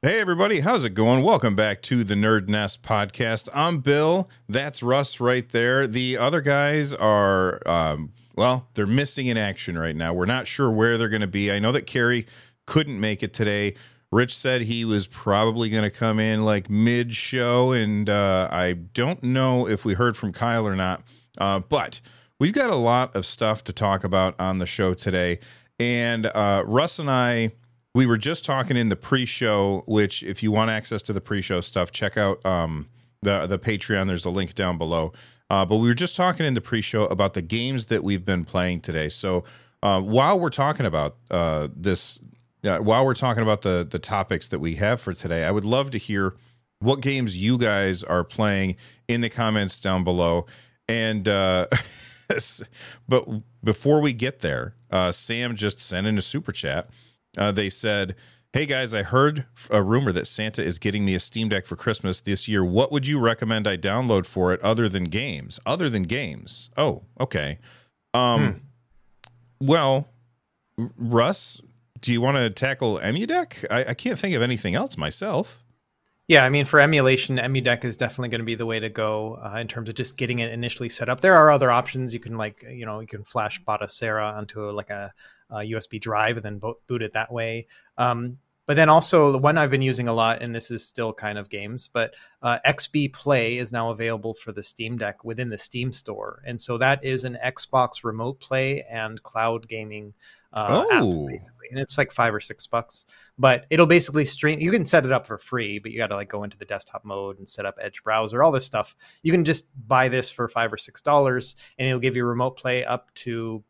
Hey, everybody, how's it going? Welcome back to the Nerd Nest podcast. I'm Bill. That's Russ right there. The other guys are, um, well, they're missing in action right now. We're not sure where they're going to be. I know that Carrie couldn't make it today. Rich said he was probably going to come in like mid show, and uh, I don't know if we heard from Kyle or not. Uh, but we've got a lot of stuff to talk about on the show today. And uh, Russ and I we were just talking in the pre-show which if you want access to the pre-show stuff check out um, the the patreon. There's a link down below. Uh, but we were just talking in the pre-show about the games that we've been playing today. So uh, while we're talking about uh, this uh, while we're talking about the the topics that we have for today i would love to hear what games you guys are playing in the comments down below. And uh, but before we get there uh, sam just sent in a super chat uh, they said, Hey guys, I heard a rumor that Santa is getting me a Steam Deck for Christmas this year. What would you recommend I download for it other than games? Other than games. Oh, okay. Um hmm. well, Russ, do you want to tackle EmuDeck? I, I can't think of anything else myself. Yeah, I mean, for emulation, EmuDeck is definitely going to be the way to go uh, in terms of just getting it initially set up. There are other options. You can like, you know, you can flash Batocera onto like a, USB drive and then bo- boot it that way. Um, but then also the one I've been using a lot, and this is still kind of games, but uh, XB Play is now available for the Steam Deck within the Steam Store, and so that is an Xbox Remote Play and cloud gaming uh, oh. app basically, and it's like five or six bucks. But it'll basically stream. You can set it up for free, but you got to like go into the desktop mode and set up Edge browser, all this stuff. You can just buy this for five or six dollars, and it'll give you remote play up to.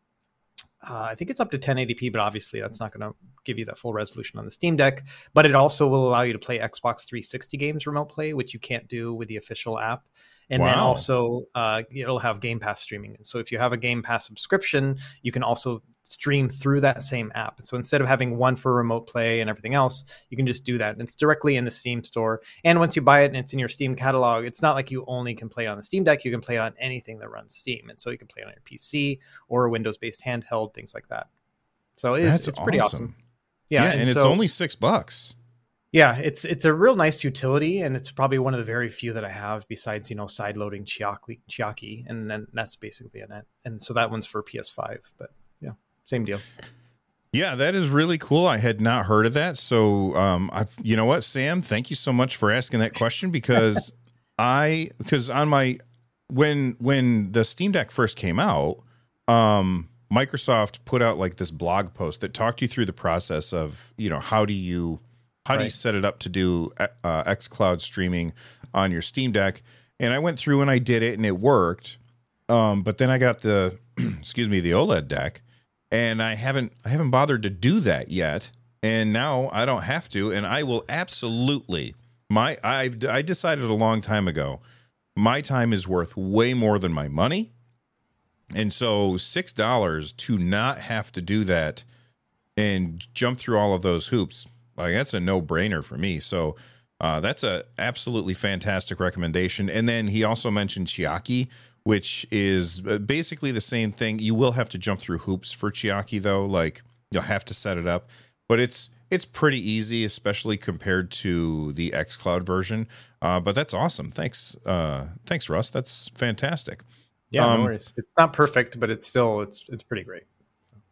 Uh, I think it's up to 1080p, but obviously that's not going to give you that full resolution on the Steam Deck. But it also will allow you to play Xbox 360 games remote play, which you can't do with the official app and wow. then also uh, it'll have Game Pass streaming. And so if you have a Game Pass subscription, you can also stream through that same app. So instead of having one for remote play and everything else, you can just do that. And it's directly in the Steam store. And once you buy it and it's in your Steam catalog, it's not like you only can play on the Steam Deck. You can play on anything that runs Steam. And so you can play on your PC or a Windows based handheld, things like that. So it is, it's pretty awesome. Yeah, yeah and, and, it's so, only six bucks. Yeah, it's it's a real nice utility, and it's probably one of the very few that I have besides you know side loading Chiaki, Chiaki and then that's basically it. And so that one's for PS5, but same deal. Yeah, that is really cool. I had not heard of that. So, um, I, you know what, Sam, thank you so much for asking that question because I, because on my, when, when the Steam Deck first came out, um, Microsoft put out like this blog post that talked you through the process of, you know, how do you, how right. do you set it up to do uh, Cloud streaming on your Steam Deck? And I went through and I did it and it worked. Um, but then I got the, excuse me, the OLED deck and I haven't I haven't bothered to do that yet. And now I don't have to, and I will absolutely my I've I decided a long time ago my time is worth way more than my money. And so six dollars to not have to do that and jump through all of those hoops, like that's a no brainer for me. So uh, that's a absolutely fantastic recommendation. And then he also mentioned Chiaki, which is uh, basically the same thing. You will have to jump through hoops for Chiaki though, like you'll have to set it up, but it's it's pretty easy, especially compared to the XCloud version. Uh, but that's awesome. Thanks, uh, thanks, Russ. That's fantastic. Yeah, um, no worries. It's not perfect, but it's still it's it's pretty great.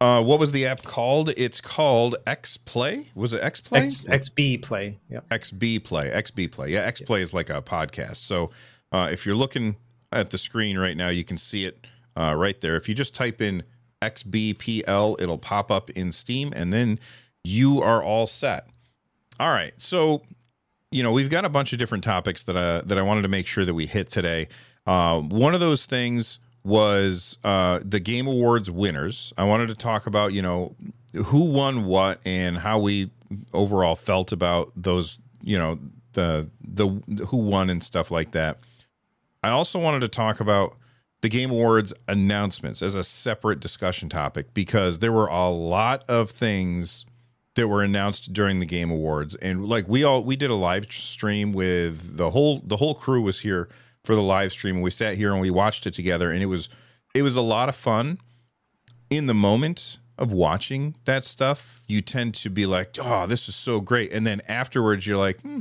Uh, what was the app called? It's called X Play. Was it X Play? X, XB Play. Yeah. XB Play. XB Play. Yeah, X Play yeah. is like a podcast. So uh, if you're looking at the screen right now, you can see it uh, right there. If you just type in XBPL, it'll pop up in Steam, and then you are all set. All right. So, you know, we've got a bunch of different topics that I, that I wanted to make sure that we hit today. Uh, one of those things was uh, the Game Awards winners. I wanted to talk about, you know, who won what and how we overall felt about those, you know, the the who won and stuff like that. I also wanted to talk about the Game Awards announcements as a separate discussion topic because there were a lot of things that were announced during the Game Awards. And like we all we did a live stream with the whole the whole crew was here for the live stream and we sat here and we watched it together and it was it was a lot of fun. In the moment of watching that stuff you tend to be like oh this is so great. And then afterwards you're like hmm,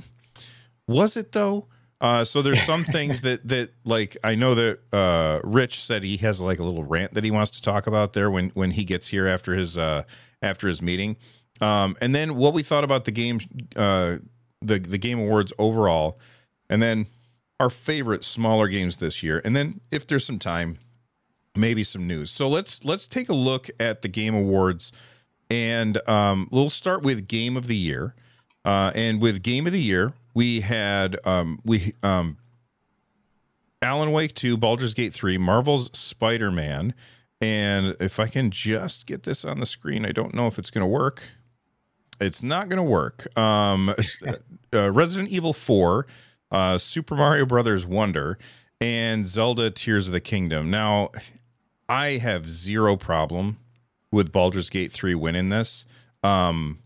was it though uh, so there's some things that that like I know that uh, Rich said he has like a little rant that he wants to talk about there when when he gets here after his uh, after his meeting. Um, and then what we thought about the game uh, the the game awards overall, and then our favorite smaller games this year, and then if there's some time, maybe some news. So let's let's take a look at the game awards, and um, we'll start with game of the year. Uh, and with game of the year, we had um, we um, Alan Wake 2, Baldur's Gate 3, Marvel's Spider Man. And if I can just get this on the screen, I don't know if it's going to work. It's not going to work. Um, uh, Resident Evil 4, uh, Super Mario Brothers Wonder, and Zelda Tears of the Kingdom. Now, I have zero problem with Baldur's Gate 3 winning this. Um,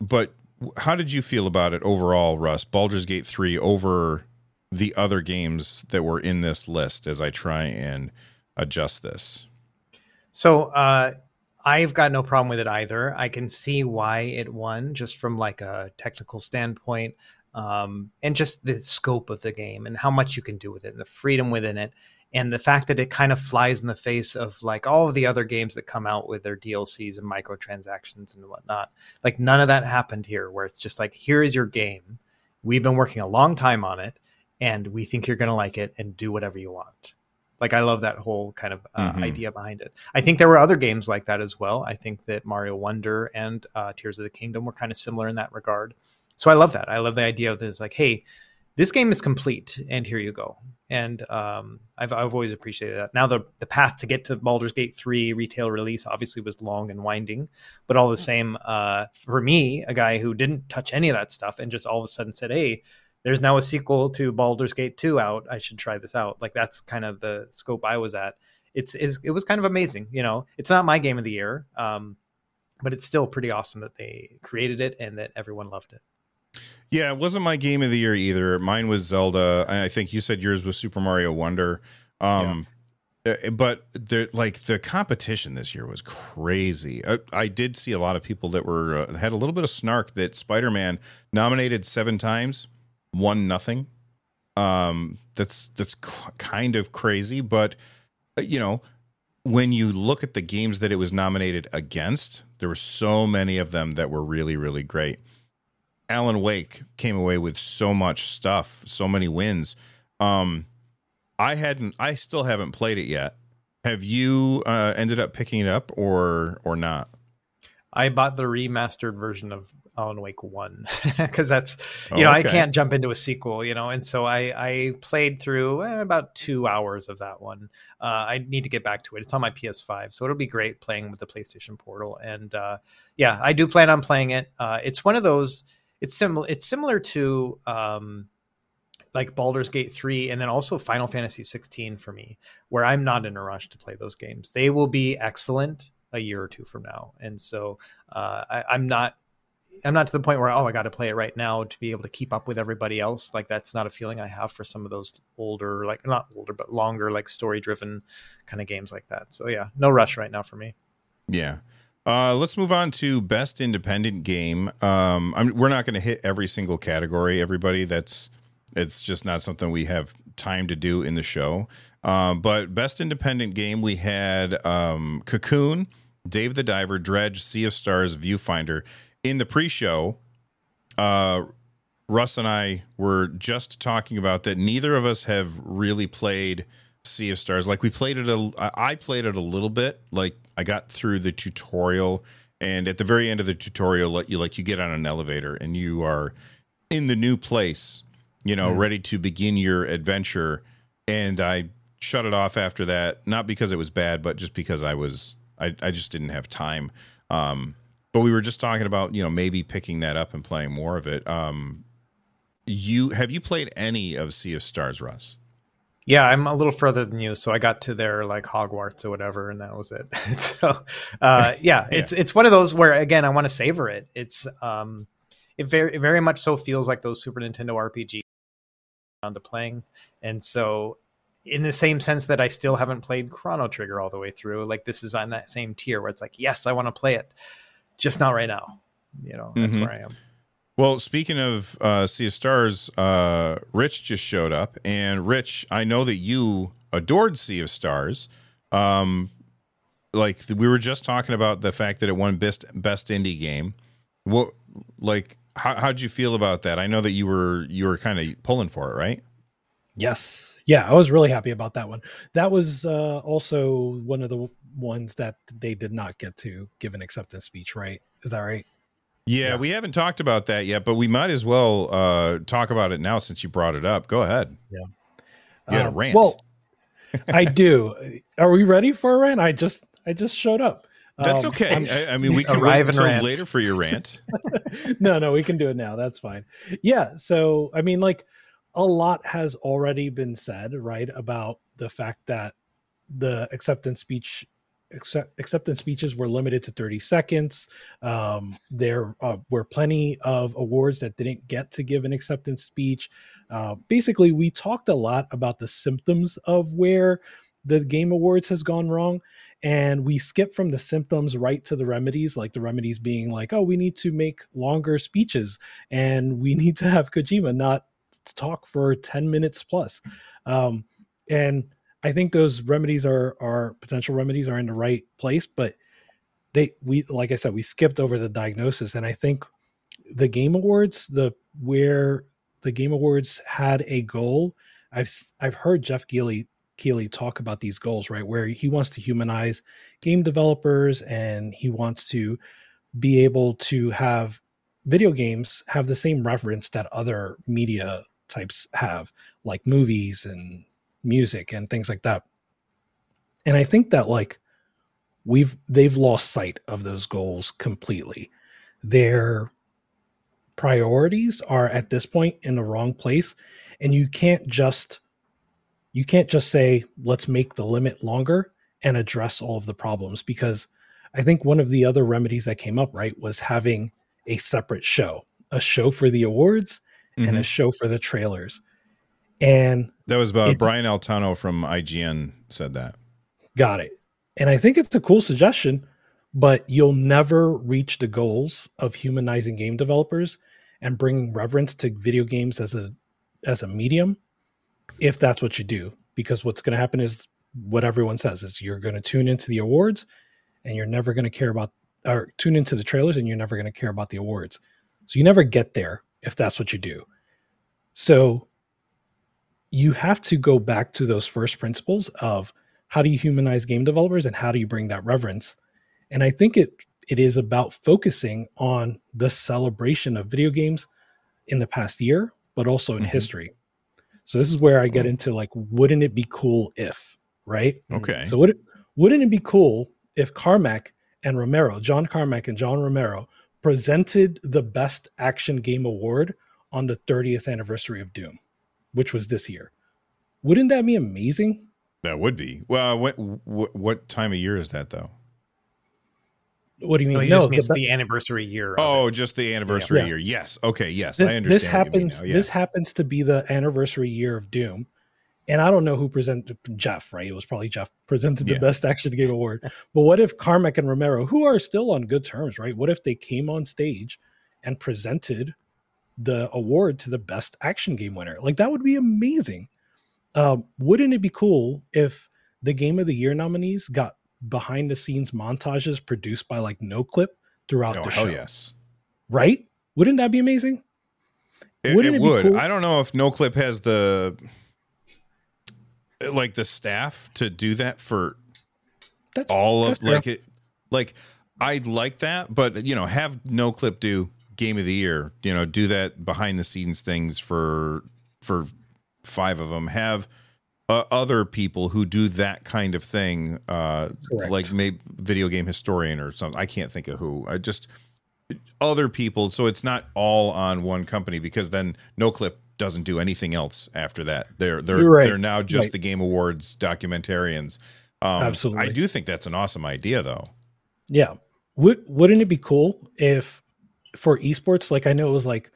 but how did you feel about it overall, Russ? Baldur's Gate 3 over the other games that were in this list as I try and adjust this? So, uh, I've got no problem with it either. I can see why it won just from like a technical standpoint. Um, and just the scope of the game and how much you can do with it and the freedom within it and the fact that it kind of flies in the face of like all of the other games that come out with their DLCs and microtransactions and whatnot. Like none of that happened here, where it's just like, here is your game. We've been working a long time on it, and we think you're going to like it and do whatever you want. Like I love that whole kind of uh, mm-hmm. idea behind it. I think there were other games like that as well. I think that Mario Wonder and uh, Tears of the Kingdom were kind of similar in that regard. So I love that. I love the idea of this, like, hey, this game is complete and here you go. And um, I've, I've always appreciated that. Now the, the path to get to Baldur's Gate 3 retail release obviously was long and winding but all the same uh, for me a guy who didn't touch any of that stuff and just all of a sudden said hey there's now a sequel to Baldur's Gate 2 out. I should try this out. Like that's kind of the scope I was at. It's, it's it was kind of amazing you know? It's not my game of the year um, but it's still pretty awesome that they created it and that everyone loved it yeah, it wasn't my game of the year either. Mine was Zelda. I think you said yours was Super Mario Wonder. Um, yeah. Uh, but the like the competition this year was crazy. I, I did see a lot of people that were uh, had a little bit of snark that Spider Man nominated seven times, won nothing. Um, that's that's kind of crazy, but uh, you know when you look at the games that it was nominated against, there were so many of them that were really really great. Alan Wake came away with so much stuff, so many wins. Um, I hadn't, I still haven't played it yet. Have you uh, ended up picking it up or or not? I bought the remastered version of Alan Wake One because that's you oh, know okay. I can't jump into a sequel, you know, and so I I played through eh, about two hours of that one. Uh, I need to get back to it. It's on my PS5, so it'll be great playing with the PlayStation Portal. And uh, yeah, I do plan on playing it. Uh, it's one of those it's similar it's similar to um like Baldur's Gate 3 and then also Final Fantasy 16 for me, where I'm not in a rush to play those games. They will be excellent a year or two from now. And so uh, I, I'm not I'm not to the point where oh I got to play it right now to be able to keep up with everybody else. Like that's not a feeling I have for some of those older, like not older but longer, like story driven kind of games like that. So yeah, no rush right now for me. Yeah. Uh, let's move on to best independent game. Um, I'm, we're not going to hit every single category, everybody. That's it's just not something we have time to do in the show. Um, but best independent game, we had um, Cocoon, Dave the Diver, Dredge, Sea of Stars, Viewfinder. In the pre-show, uh, Russ and I were just talking about that. Neither of us have really played Sea of Stars. Like we played it, a, I played it a little bit. Like I got through the tutorial, and at the very end of the tutorial, let you like you get on an elevator and you are in the new place, you know, mm. ready to begin your adventure. And I shut it off after that, not because it was bad, but just because I was I, I just didn't have time. Um, but we were just talking about you know maybe picking that up and playing more of it. Um, you have you played any of Sea of Stars, Russ? Yeah, I'm a little further than you, so I got to their like Hogwarts or whatever, and that was it. so, uh, yeah, yeah, it's it's one of those where again I want to savor it. It's um, it very very much so feels like those Super Nintendo RPG to playing, and so in the same sense that I still haven't played Chrono Trigger all the way through, like this is on that same tier where it's like, yes, I want to play it, just not right now. You know, that's mm-hmm. where I am. Well, speaking of uh, Sea of Stars, uh, Rich just showed up, and Rich, I know that you adored Sea of Stars. Um, like we were just talking about the fact that it won best best indie game. What, like, how how'd you feel about that? I know that you were you were kind of pulling for it, right? Yes, yeah, I was really happy about that one. That was uh, also one of the ones that they did not get to give an acceptance speech, right? Is that right? Yeah, yeah, we haven't talked about that yet, but we might as well uh, talk about it now since you brought it up. Go ahead. Yeah. You had um, a rant. Well, I do. Are we ready for a rant? I just I just showed up. That's um, okay. I, I, mean, we can arrive until rant. later for your rant. no, no, we can do it now. That's fine. Yeah. So, I mean, like, a lot has already been said, right, about the fact that the acceptance speech accept, acceptance speeches were limited to 30 seconds. Um, there uh, were plenty of awards that didn't get to give an acceptance speech. Uh, basically, we talked a lot about the symptoms of where the game awards has gone wrong and we skip from the symptoms right to the remedies like the remedies being like oh we need to make longer speeches and we need to have kojima not talk for 10 minutes plus um, and I think those remedies are are potential remedies are in the right place, but they we like I said we skipped over the diagnosis, and I think the Game Awards the where the Game Awards had a goal. I've I've heard Geoff Keighley Keighley talk about these goals, right? Where he wants to humanize game developers and he wants to be able to have video games have the same reverence that other media types have, like movies and music and things like that. And I think that like we've they've lost sight of those goals completely. Their priorities are at this point in the wrong place and you can't just you can't just say let's make the limit longer and address all of the problems because I think one of the other remedies that came up right was having a separate show, a show for the awards mm-hmm. and a mm-hmm. show for the trailers. And that was uh, about Brian Altano from IGN said that. Got it. And I think it's a cool suggestion, but you'll never reach the goals of humanizing game developers and bringing reverence to video games as a as a medium if that's what you do because what's going to happen is what everyone says is you're going to tune into the awards and you're never going to care about or tune into the trailers and you're never going to care about the awards. So you never get there if that's what you do. So you have to go back to those first principles of how do you humanize game developers and how do you bring that reverence. And i think it it is about focusing on the celebration of video games in the past year but also in mm-hmm. history. So this is where i get into like wouldn't it be cool if right? Okay. So would it, wouldn't it be cool if carmack and romero john carmack and john romero presented the best action game award on the 30th anniversary of doom which was this year. Wouldn't that be amazing? That would be. Well, what what, what time of year is that though? What do you oh, mean? No, he no, just means the, the anniversary year. Oh, just the anniversary yeah. year. Yes. Okay. Yes, this, I understand. This happens. Yeah. This happens to be the anniversary year of Doom, and I don't know who presented Geoff, right? It was probably Geoff presented the Yeah. best action game award. But what if Carmack and Romero, who are still on good terms, right? What if they came on stage and presented the award to the best action game winner? Like that would be amazing. Um, wouldn't it be cool if the game of the year nominees got behind the scenes montages produced by like No Clip throughout Oh, the show? yes. Right? Wouldn't that be amazing? It, Wouldn't it it would. cool- I don't know if NoClip has the like the staff to do that for That's all of fair. like it. Like I'd like that, but you know, have NoClip do game of the year. You know, do that behind the scenes things for for five of them. Have uh, other people who do that kind of thing, uh, Correct. like maybe video game historian or something. I can't think of who. I just other people so it's not all on one company because then no clip doesn't do anything else after that they're they're right. they're now just Right. the game awards documentarians um Absolutely. i do think that's an awesome idea though Yeah. Would wouldn't it be cool if for esports, like I know it was like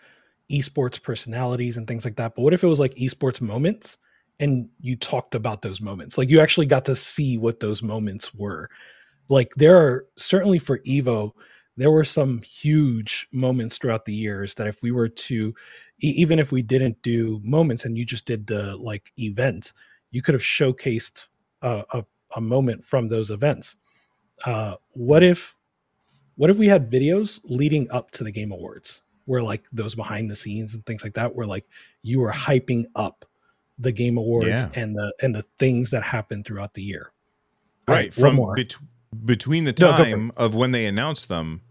esports personalities and things like that, but what if it was like esports moments and you talked about those moments? Like you actually got to see what those moments were. Like there are certainly for Evo, there were some huge moments throughout the years that if we were to even if we didn't do moments and you just did the like events, you could have showcased a, a, a moment from those events uh, what if what if we had videos leading up to the game awards where like those behind the scenes and things like that where like you were hyping up the game awards Yeah. and the and the things that happened throughout the year right right, from more. bet- between the No, time of when they announced them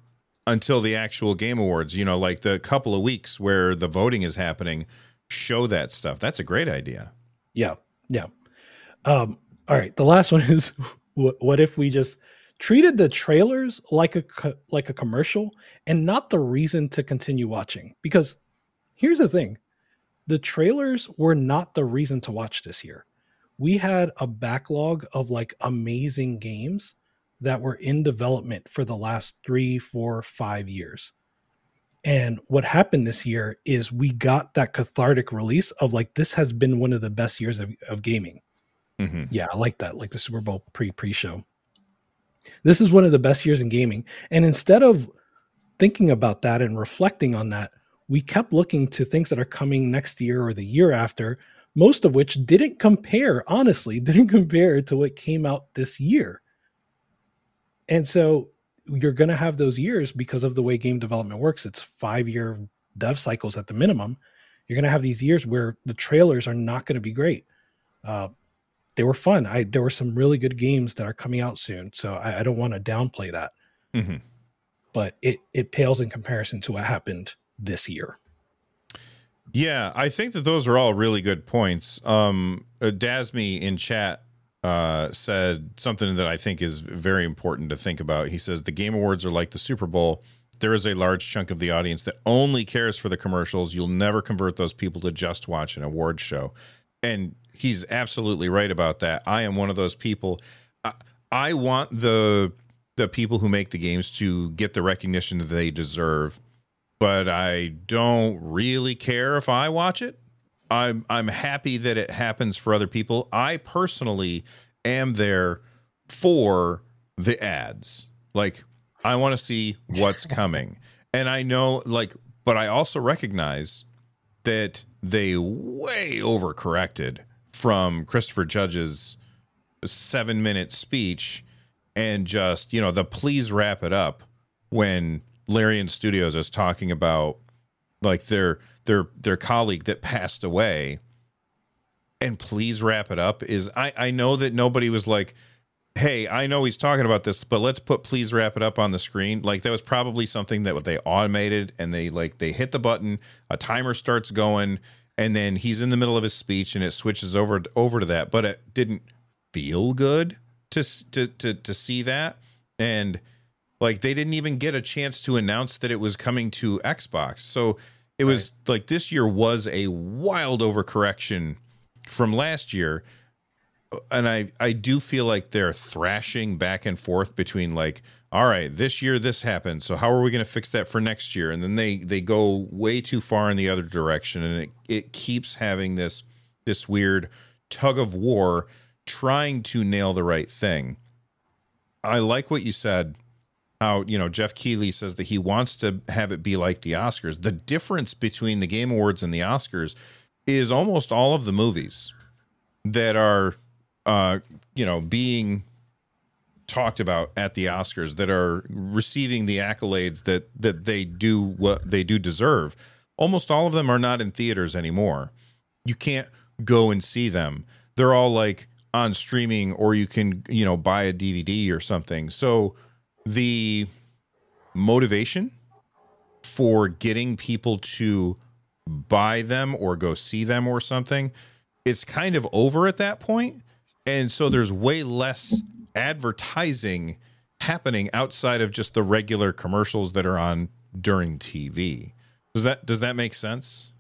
until the actual game awards you know like the couple of weeks where the voting is happening show that stuff that's a great idea Yeah, yeah. Um, all right, the last one is what if we just treated the trailers like a co- like a commercial and not the reason to continue watching? Because here's the thing: the trailers were not the reason to watch this year. We had a backlog of like amazing games that were in development for the last three, four, five years. And what happened this year is we got that cathartic release of like this has been one of the best years of, of gaming. hmm Yeah, I like that. Like the Super Bowl pre pre show. This is one of the best years in gaming. And instead of thinking about that and reflecting on that, we kept looking to things that are coming next year or the year after, most of which didn't compare, honestly, didn't compare to what came out this year. And so you're going to have those years because of the way game development works. It's five year dev cycles at the minimum. You're going to have these years where the trailers are not going to be great. Uh, they were fun. I there were some really good games that are coming out soon, so I, I don't want to downplay that. hmm But it it pales in comparison to what happened this year. Yeah, I think that those are all really good points. Um, uh, Dasmy in chat uh, said something that I think is very important to think about. He says the Game Awards are like the Super Bowl. There is a large chunk of the audience that only cares for the commercials. You'll never convert those people to just watch an award show. And he's absolutely right about that. I am one of those people. I, I want the the people who make the games to get the recognition that they deserve but I don't really care if I watch it. I'm I'm happy that it happens for other people. I personally am there for the ads. Like I want to see what's coming. And I know like but I also recognize that they way overcorrected from Christopher Judge's 7-minute speech and just, you know, the please wrap it up when Larian Studios is talking about like their their their colleague that passed away. And please wrap it up is I I know that nobody was like hey I know he's talking about this but let's put please wrap it up on the screen. Like that was probably something that they automated and they like they hit the button a timer starts going and then he's in the middle of his speech and it switches over over to that but it didn't feel good to to to to see that and like they didn't even get a chance to announce that it was coming to Xbox. So it was like this year was a wild overcorrection from last year. And I I do feel like they're thrashing back and forth between like all right, this year this happened. So how are we going to fix that for next year? And then they they go way too far in the other direction and it it keeps having this this weird tug of war trying to nail the right thing. I like what you said. How, you know, Geoff Keighley says that he wants to have it be like the Oscars. The difference between the Game Awards and the Oscars is almost all of the movies that are, uh, you know, being talked about at the Oscars that are receiving the accolades that that they do what they do deserve. Almost all of them are not in theaters anymore. You can't go and see them. They're all like on streaming or you can, you know, buy a DVD or something. So the motivation for getting people to buy them or go see them or something it's kind of over at that point and so there's way less advertising happening outside of just the regular commercials that are on during TV. Does that does that make sense?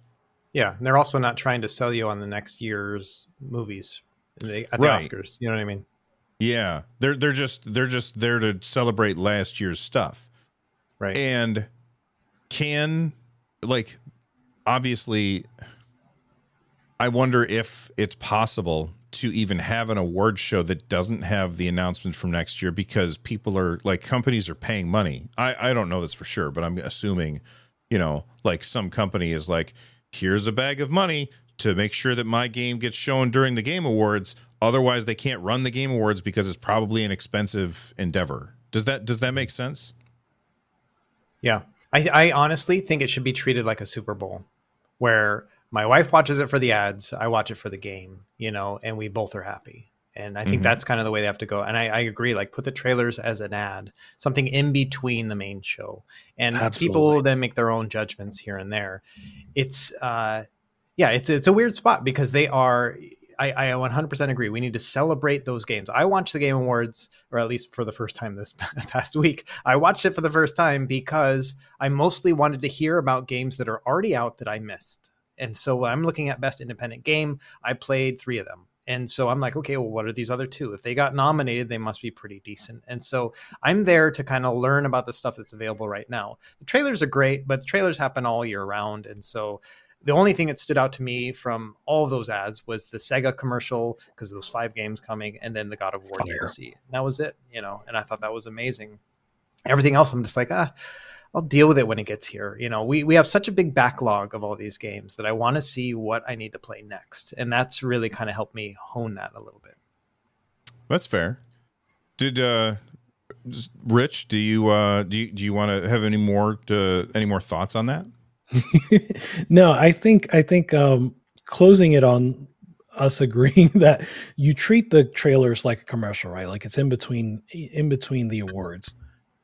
Yeah, and they're also not trying to sell you on the next year's movies at the right. Oscars. You know what I mean? Yeah, they're they're just they're just there to celebrate last year's stuff, right? And can like obviously, I wonder if it's possible to even have an award show that doesn't have the announcements from next year because people are like companies are paying money. I, I don't know this for sure, but I'm assuming, you know, like some company is like, here's a bag of money to make sure that my game gets shown during the game awards. Otherwise they can't run the game awards because it's probably an expensive endeavor. Does that does that make sense? Yeah. I, I honestly think it should be treated like a Super Bowl where my wife watches it for the ads i watch it for the game you know and we both are happy and i think mm-hmm. that's kind of the way they have to go and I, I, agree like put the trailers as an ad something in between the main show and Absolutely. people then make their own judgments here and there it's uh yeah it's it's a weird spot because they are I, I 100% agree. We need to celebrate those games. I watched the Game Awards, or at least for the first time this past week. I watched it for the first time because I mostly wanted to hear about games that are already out that I missed. And so I'm looking at best independent game. I played three of them. And so I'm like, okay, well, what are these other two? If they got nominated, they must be pretty decent. And so I'm there to kind of learn about the stuff that's available right now. The trailers are great, but the trailers happen all year round. And so the only thing that stood out to me from all of those ads was the Sega commercial because those five games coming, and then the God of War Fire. DLC. And that was it, you know. And I thought that was amazing. Everything else, I'm just like, ah, I'll deal with it when it gets here. You know, we we have such a big backlog of all these games that I want to see what I need to play next, and that's really kind of helped me hone that a little bit. That's fair. Did uh, Rich? Do you uh, do you do you want to have any more to, any more thoughts on that? no, I think I think um, closing it on us agreeing that you treat the trailers like a commercial, right? Like it's in between in between the awards.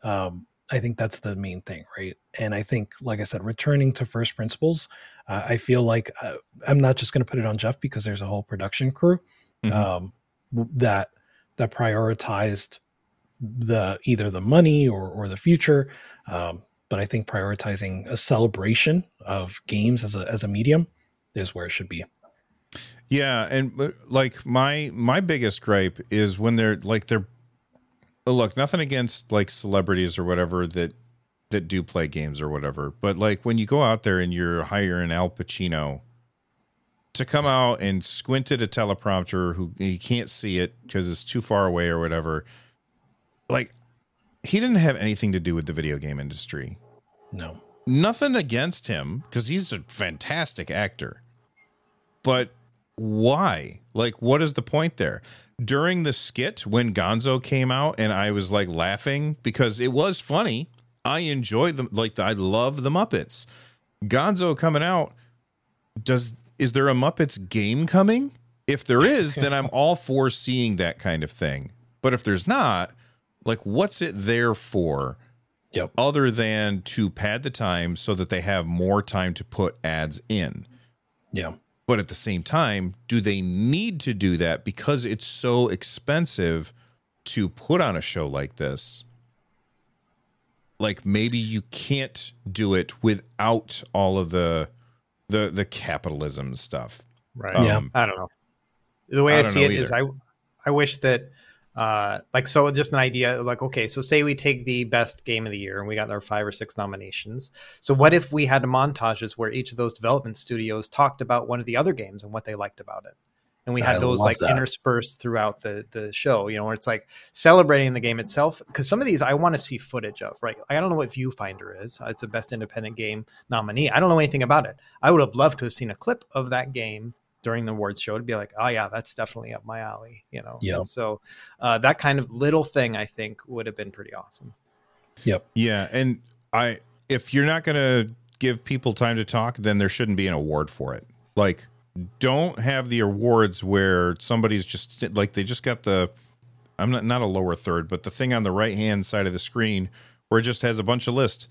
Um, I think that's the main thing, right? And I think, like I said, returning to first principles, uh, I feel like uh, I'm not just going to put it on Geoff because there's a whole production crew mm-hmm. um, that that prioritized the either the money or or the future. Um, but I think prioritizing a celebration of games as a as a medium is where it should be. Yeah, and uh, like my my biggest gripe is when they're like they're look, nothing against like celebrities or whatever that that do play games or whatever, but like when you go out there and you're hiring Al Pacino to come out and squint at a teleprompter who you can't see it because it's too far away or whatever, like he didn't have anything to do with the video game industry. No. Nothing against him because he's a fantastic actor. But why? Like, what is the point there? During the skit when Gonzo came out, and I was like laughing because it was funny. I enjoy them, like I love the Muppets. Gonzo coming out. Does is there a Muppets game coming? If there is, then I'm all for seeing that kind of thing. But if there's not, like, what's it there for? Yep. Other than to pad the time so that they have more time to put ads in. Yeah. But at the same time, do they need to do that because it's so expensive to put on a show like this? Like maybe you can't do it without all of the the the capitalism stuff. Right. Um, yeah. I don't know. The way I, I see it either. is I I wish that uh, like so just an idea like okay so say we take the best game of the year and we got our five or six nominations so what if we had montages where each of those development studios talked about one of the other games and what they liked about it and we I had those like that. interspersed throughout the the show. You know, where it's like celebrating the game itself. Because some of these I want to see footage of. Right, I don't know what Viewfinder is. It's a best independent game nominee. I don't know anything about it. I would have loved to have seen a clip of that game during the awards show to be like, oh yeah, that's definitely up my alley. You know, Yep. And so uh, that kind of little thing I think would have been pretty awesome. Yep. Yeah, and I if you're not going to give people time to talk, then there shouldn't be an award for it. Like don't have the awards where somebody's just like they just got the I'm not not a lower third, but the thing on the right-hand side of the screen where it just has a bunch of lists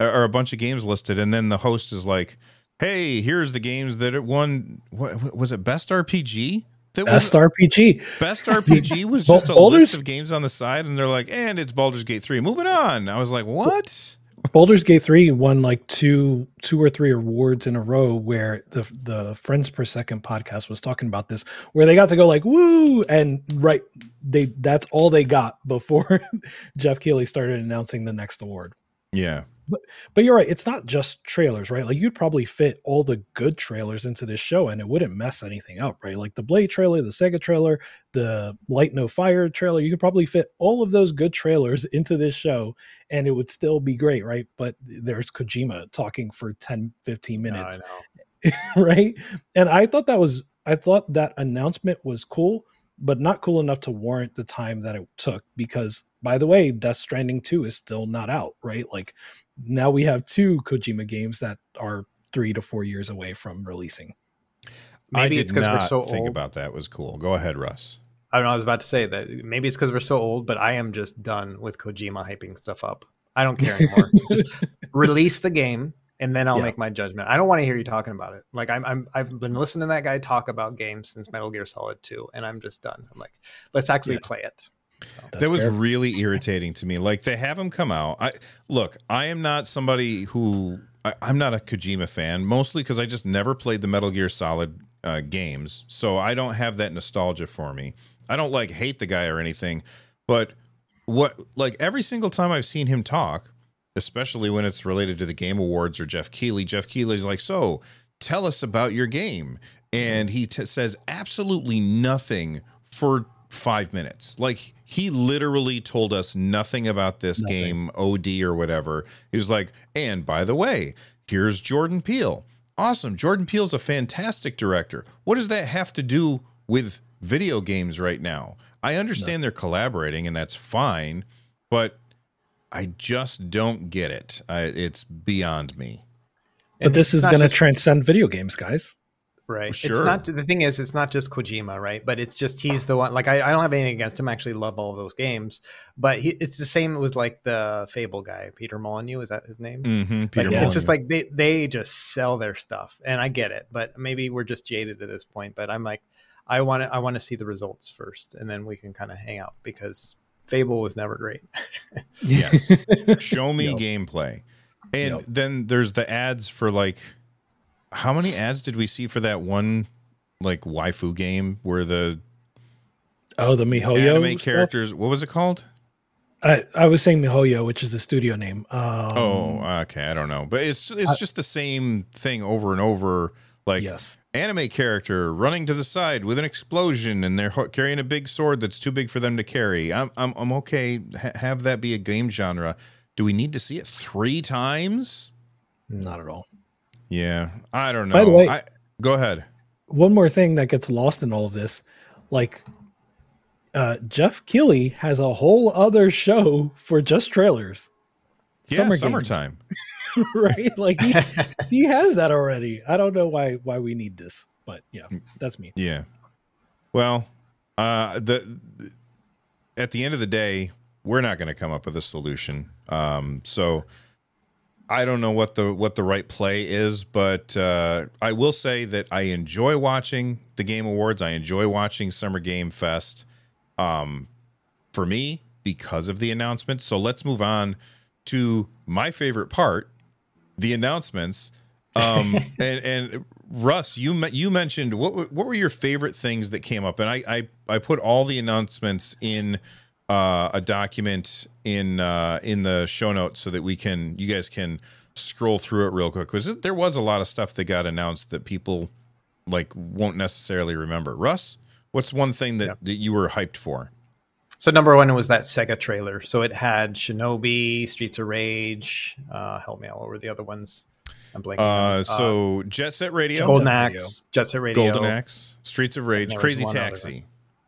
or a bunch of games listed and then the host is like, "Hey, here's the games that it won what, was it best RPG?" That Best RPG. Best RPG was just a Baldur's- list of games on the side, and they're like, and it's Baldur's Gate 3. Moving on. I was like, what? Baldur's Gate 3 won like two two or three awards in a row where the the Friends Per Second podcast was talking about this where they got to go like woo and right they that's all they got before Geoff Keighley started announcing the next award. Yeah. But but you're right, it's not just trailers, right? Like you'd probably fit all the good trailers into this show and it wouldn't mess anything up, right? Like the Blade trailer, the Sega trailer, the Light No Fire trailer, you could probably fit all of those good trailers into this show and it would still be great, right? But there's Kojima talking for 10, 15 minutes, right? And I thought that was I thought that announcement was cool, but not cool enough to warrant the time that it took because by the way, Death Stranding 2 is still not out, right? Like now we have two Kojima games that are 3 to 4 years away from releasing. Maybe I it's because we're not so think old. about that was cool. Go ahead, Russ. I don't know. I was about to say that maybe it's because we're so old, but I am just done with Kojima hyping stuff up. I don't care anymore. Just release the game, and then I'll Yeah. make my judgment. I don't want to hear you talking about it. Like I'm, I'm, I've been listening to that guy talk about games since Metal Gear Solid Two, and I'm just done. I'm like, let's actually Yeah. play it. That's that was fair. really irritating to me. Like they have him come out. I look. I am not somebody who I, I'm not a Kojima fan, mostly because I just never played the Metal Gear Solid uh, games, so I don't have that nostalgia for me. I don't like hate the guy or anything, but what like every single time I've seen him talk, especially when it's related to the Game Awards or Geoff Keighley, Geoff Keighley's like, "So, tell us about your game," and he t- says absolutely nothing for five minutes. Like he literally told us nothing about this Nothing. game, OD or whatever. He was like, "And by the way, here's Jordan Peele. Awesome, Jordan Peele's a fantastic director. What does that have to do with video games right now?" I understand they're collaborating and that's fine, but I just don't get it. I, it's beyond me. But And this is going to transcend video games, guys. Right. Sure. It's not the thing is it's not just Kojima, right? But it's just he's the one like I, I don't have anything against him. I actually love all of those games. But he, it's the same with like the Fable guy, Peter Molyneux, is that his name? Mm-hmm. Like, Peter it's just like they they just sell their stuff. And I get it, but maybe we're just jaded at this point. But I'm like I want to I want to see the results first and then we can kind of hang out because Fable was never great. yes. Show me Yep. gameplay. And Yep. then there's the ads for like how many ads did we see for that one like waifu game where the Oh, the MiHoYo anime stuff? characters what was it called? I, I was saying MiHoYo, which is the studio name. Um, oh, okay, I don't know. But it's it's just the same thing over and over like yes. anime character running to the side with an explosion and they're carrying a big sword that's too big for them to carry. I'm I'm I'm okay ha- have that be a game genre. Do we need to see it 3 times? Not at all. Yeah, I don't know. By the way- I, go ahead. One more thing that gets lost in all of this, like uh, Geoff Keighley has a whole other show for just trailers. Yeah, Summer Game, summertime. right? Like he, he has that already. I don't know why why we need this, but yeah, that's me. Yeah. Well, uh, the at the end of the day, we're not going to come up with a solution. Um, so I don't know what the what the right play is, but uh, I will say that I enjoy watching the Game Awards. I enjoy watching Summer Game Fest. Um, for me, because of the announcements. So let's move on to my favorite part, the announcements. Um, and and Russ, you you mentioned what were- what were your favorite things that came up, and I I, I put all the announcements in uh, a document in uh, in the show notes so that we can you guys can scroll through it real quick because there was a lot of stuff that got announced that people like won't necessarily remember. Russ, what's one thing that, that you were hyped for? So number one was that Sega trailer. So it had Shinobi, Streets of Rage. Uh, help me out. What were the other ones? I'm blanking. Uh, so uh, Jet Set Radio, Golden Axe, Jet Set Radio, Golden Axe, Streets of Rage, Crazy Taxi.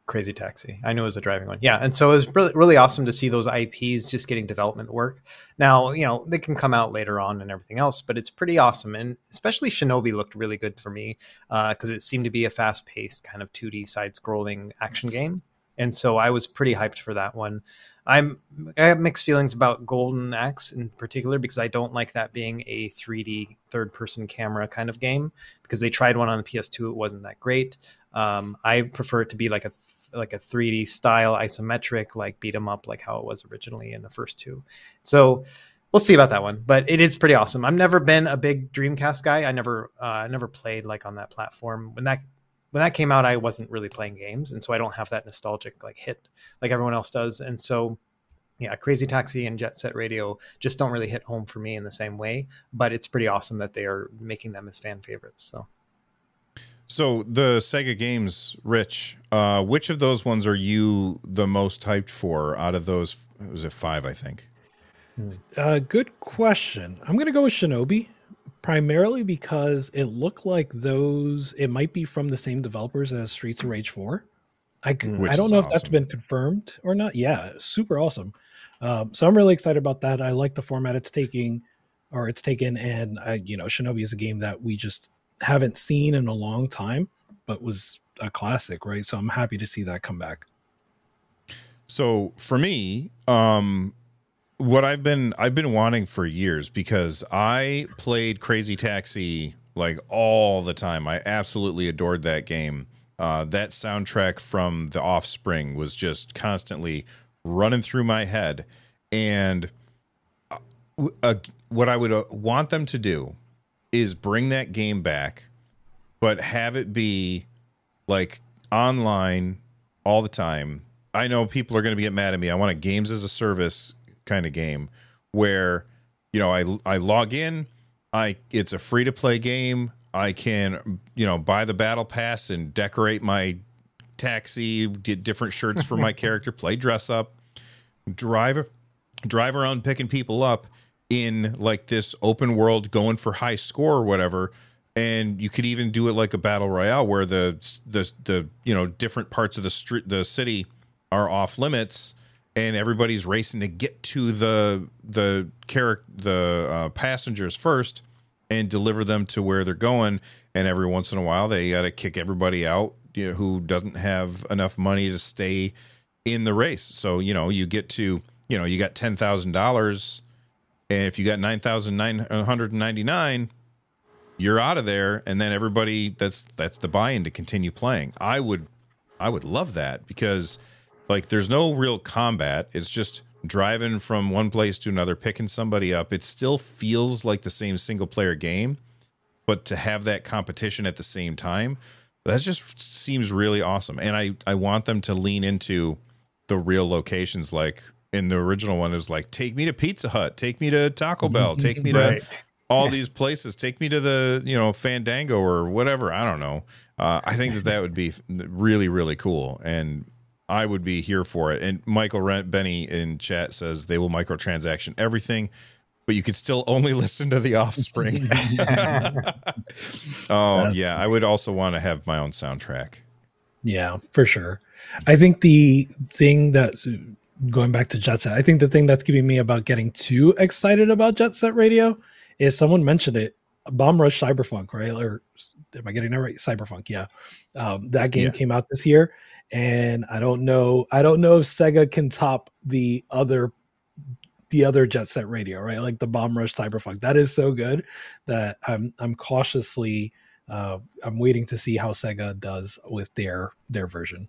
Crazy Taxi. I knew it was a driving one. Yeah, and so it was really really awesome to see those IPs just getting development work. Now you know they can come out later on and everything else, but it's pretty awesome. And especially Shinobi looked really good for me because uh, it seemed to be a fast paced kind of 2D side scrolling action game, and so I was pretty hyped for that one. I'm I have mixed feelings about Golden Axe in particular because I don't like that being a 3D third person camera kind of game because they tried one on the PS2 it wasn't that great. Um, I prefer it to be like a like a 3D style isometric like beat 'em up like how it was originally in the first two. So we'll see about that one, but it is pretty awesome. I've never been a big Dreamcast guy. I never uh, I never played like on that platform when that when that came out, I wasn't really playing games, and so I don't have that nostalgic like hit like everyone else does. And so, yeah, Crazy Taxi and Jet Set Radio just don't really hit home for me in the same way. But it's pretty awesome that they are making them as fan favorites. So. So the Sega games, Rich, uh, which of those ones are you the most hyped for out of those? Was it five? I think. Uh, good question. I'm gonna go with Shinobi primarily because it looked like those it might be from the same developers as Streets of Rage 4. I hmm. Which I don't know awesome. if that's been confirmed or not. Yeah, super awesome. Um, so I'm really excited about that. I like the format it's taking or it's taken, and I, you know, Shinobi is a game that we just haven't seen in a long time, but was a classic, right? So I'm happy to see that come back. So for me, um, what I've been I've been wanting for years because I played Crazy Taxi like all the time. I absolutely adored that game. Uh, that soundtrack from The Offspring was just constantly running through my head, and uh, what I would uh, want them to do is bring that game back, but have it be like online all the time. I know people are going to get mad at me. I want a games as a service kind of game where you know I I log in, I it's a free to play game. I can you know buy the battle pass and decorate my taxi, get different shirts for my character, play dress up, drive drive around picking people up in like this open world going for high score or whatever and you could even do it like a battle royale where the the the you know different parts of the street the city are off limits and everybody's racing to get to the the character the uh, passengers first and deliver them to where they're going. And every once in a while they got to kick everybody out you know, who doesn't have enough money to stay in the race. So you know you get to you know you got $10,000 and if you got 9,999 you're out of there. And then everybody that's that's the buy-in to continue playing. I would i would love that because like there's no real combat. It's just driving from one place to another, picking somebody up. It still feels like the same single player game, but to have that competition at the same time, that just seems really awesome. And I I want them to lean into the real locations like in the original one is like take me to Pizza Hut, take me to Taco Bell, take me right. to all these places, take me to the, you know, Fandango or whatever, I don't know. Uh, I think that that would be really really cool and I would be here for it. And Michael Rent Benny in chat says they will microtransaction everything, but you can still only listen to the Offspring. oh That's yeah, I would also want to have my own soundtrack. Yeah, for sure. I think the thing that's going back to Jet Set, I think the thing that's keeping me about getting too excited about Jet Set Radio is someone mentioned it, Bomb Rush Cyberfunk, right? Or am I getting that right? Cyberfunk, yeah. Um, that game yeah. came out this year, and I don't know. I don't know if Sega can top the other the other Jet Set Radio, right? Like the Bomb Rush Cyberpunk. That is so good that I'm I'm cautiously uh, I'm waiting to see how Sega does with their their version.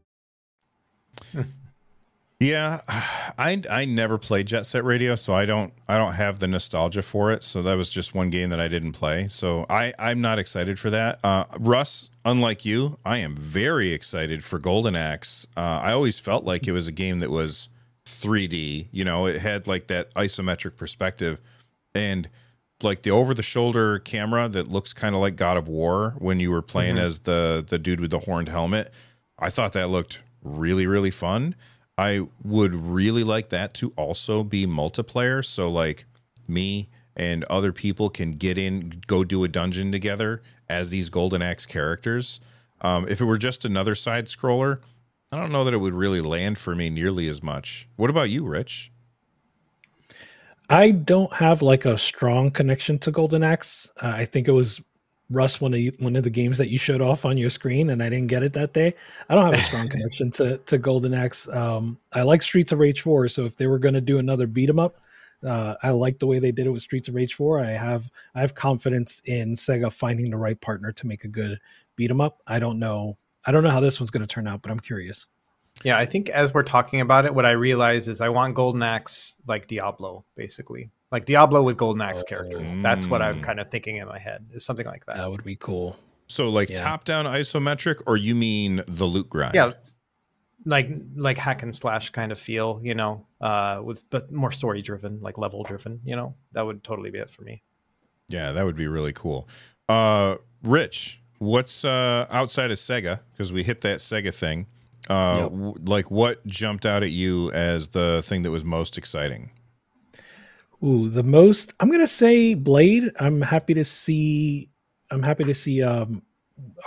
Yeah, I I never played Jet Set Radio, so I don't I don't have the nostalgia for it. So that was just one game that I didn't play. So I I'm not excited for that. Uh, Russ, unlike you, I am very excited for Golden Axe. Uh, I always felt like it was a game that was 3D. You know, it had like that isometric perspective and like the over the shoulder camera that looks kind of like God of War when you were playing Mhm. as the the dude with the horned helmet. I thought that looked really really fun. I would really like that to also be multiplayer so like me and other people can get in go do a dungeon together as these golden axe characters. Um, if it were just another side scroller, I don't know that it would really land for me nearly as much. What about you, Rich? I don't have like a strong connection to Golden Axe. Uh, I think it was Russ one of you, one of the games that you showed off on your screen, and I didn't get it that day. I don't have a strong connection to to Golden Axe. Um, I like Streets of Rage four, so if they were going to do another beat 'em up, uh, I like the way they did it with Streets of Rage four. I have I have confidence in Sega finding the right partner to make a good beat 'em up. I don't know. I don't know how this one's going to turn out, but I'm curious. Yeah, I think as we're talking about it, what I realize is I want Golden Axe like Diablo, basically. Like Diablo with Golden Axe characters. That's what I'm Mm. kind of thinking in my head. Is something like that. That would be cool. So like Yeah. top down isometric, or you mean the loot grind? Yeah. Like like hack and slash kind of feel, you know, uh with but more story driven, like level driven, you know. That would totally be it for me. Yeah, that would be really cool. Uh, Rich, what's uh, outside of Sega? Because we hit that Sega thing. Uh, Yep. w- like what jumped out at you as the thing that was most exciting? Ooh, the most I'm gonna say Blade. I'm happy to see. I'm happy to see. Um,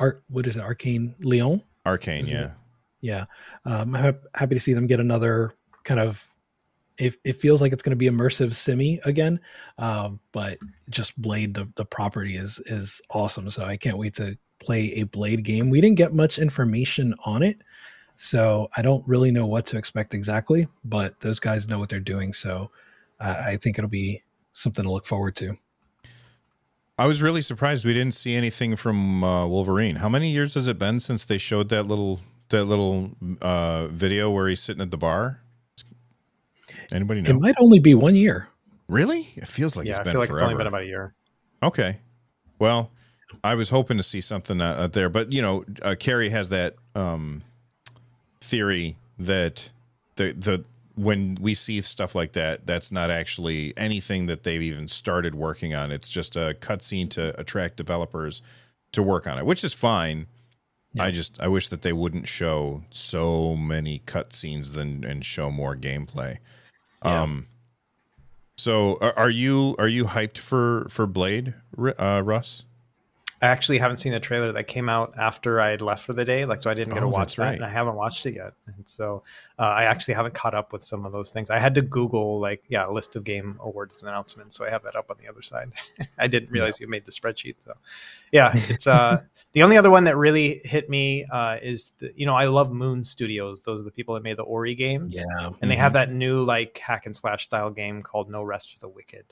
art. What is it? Arkane Lyon. Arkane, Isn't yeah. it? Yeah. Um, I'm hap- happy to see them get another kind of. It, it feels like it's going to be immersive simi again, um, but just Blade the, the property is is awesome. So I can't wait to play a Blade game. We didn't get much information on it, so I don't really know what to expect exactly. But those guys know what they're doing, so I think it'll be something to look forward to. I was really surprised we didn't see anything from uh, Wolverine. How many years has it been since they showed that little that little uh, video where he's sitting at the bar? Anybody know? It might only be one year. really? It feels like yeah, it's I been feel like forever. it's only been about a year. Okay. Well, I was hoping to see something uh, out there, but you know, uh, Carrie has that um, theory that the the when we see stuff like that, that's not actually anything that they've even started working on. It's just a cutscene to attract developers to work on it, which is fine. I just I wish that they wouldn't show so many cutscenes and and show more gameplay. Um. So are, are you are you hyped for for Blade, uh, Russ? I actually haven't seen the trailer that came out after I had left for the day, like so I didn't get to Oh, watch that, right. and I haven't watched it yet. And so uh, I actually haven't caught up with some of those things. I had to Google like yeah, a list of game awards and announcements, so I have that up on the other side. I didn't realize you made the spreadsheet, so yeah, it's uh the only other one that really hit me uh, is the, you know I love Moon Studios. Those are the people that made the Ori games Yeah. and they have that new like hack and slash style game called No Rest for the Wicked.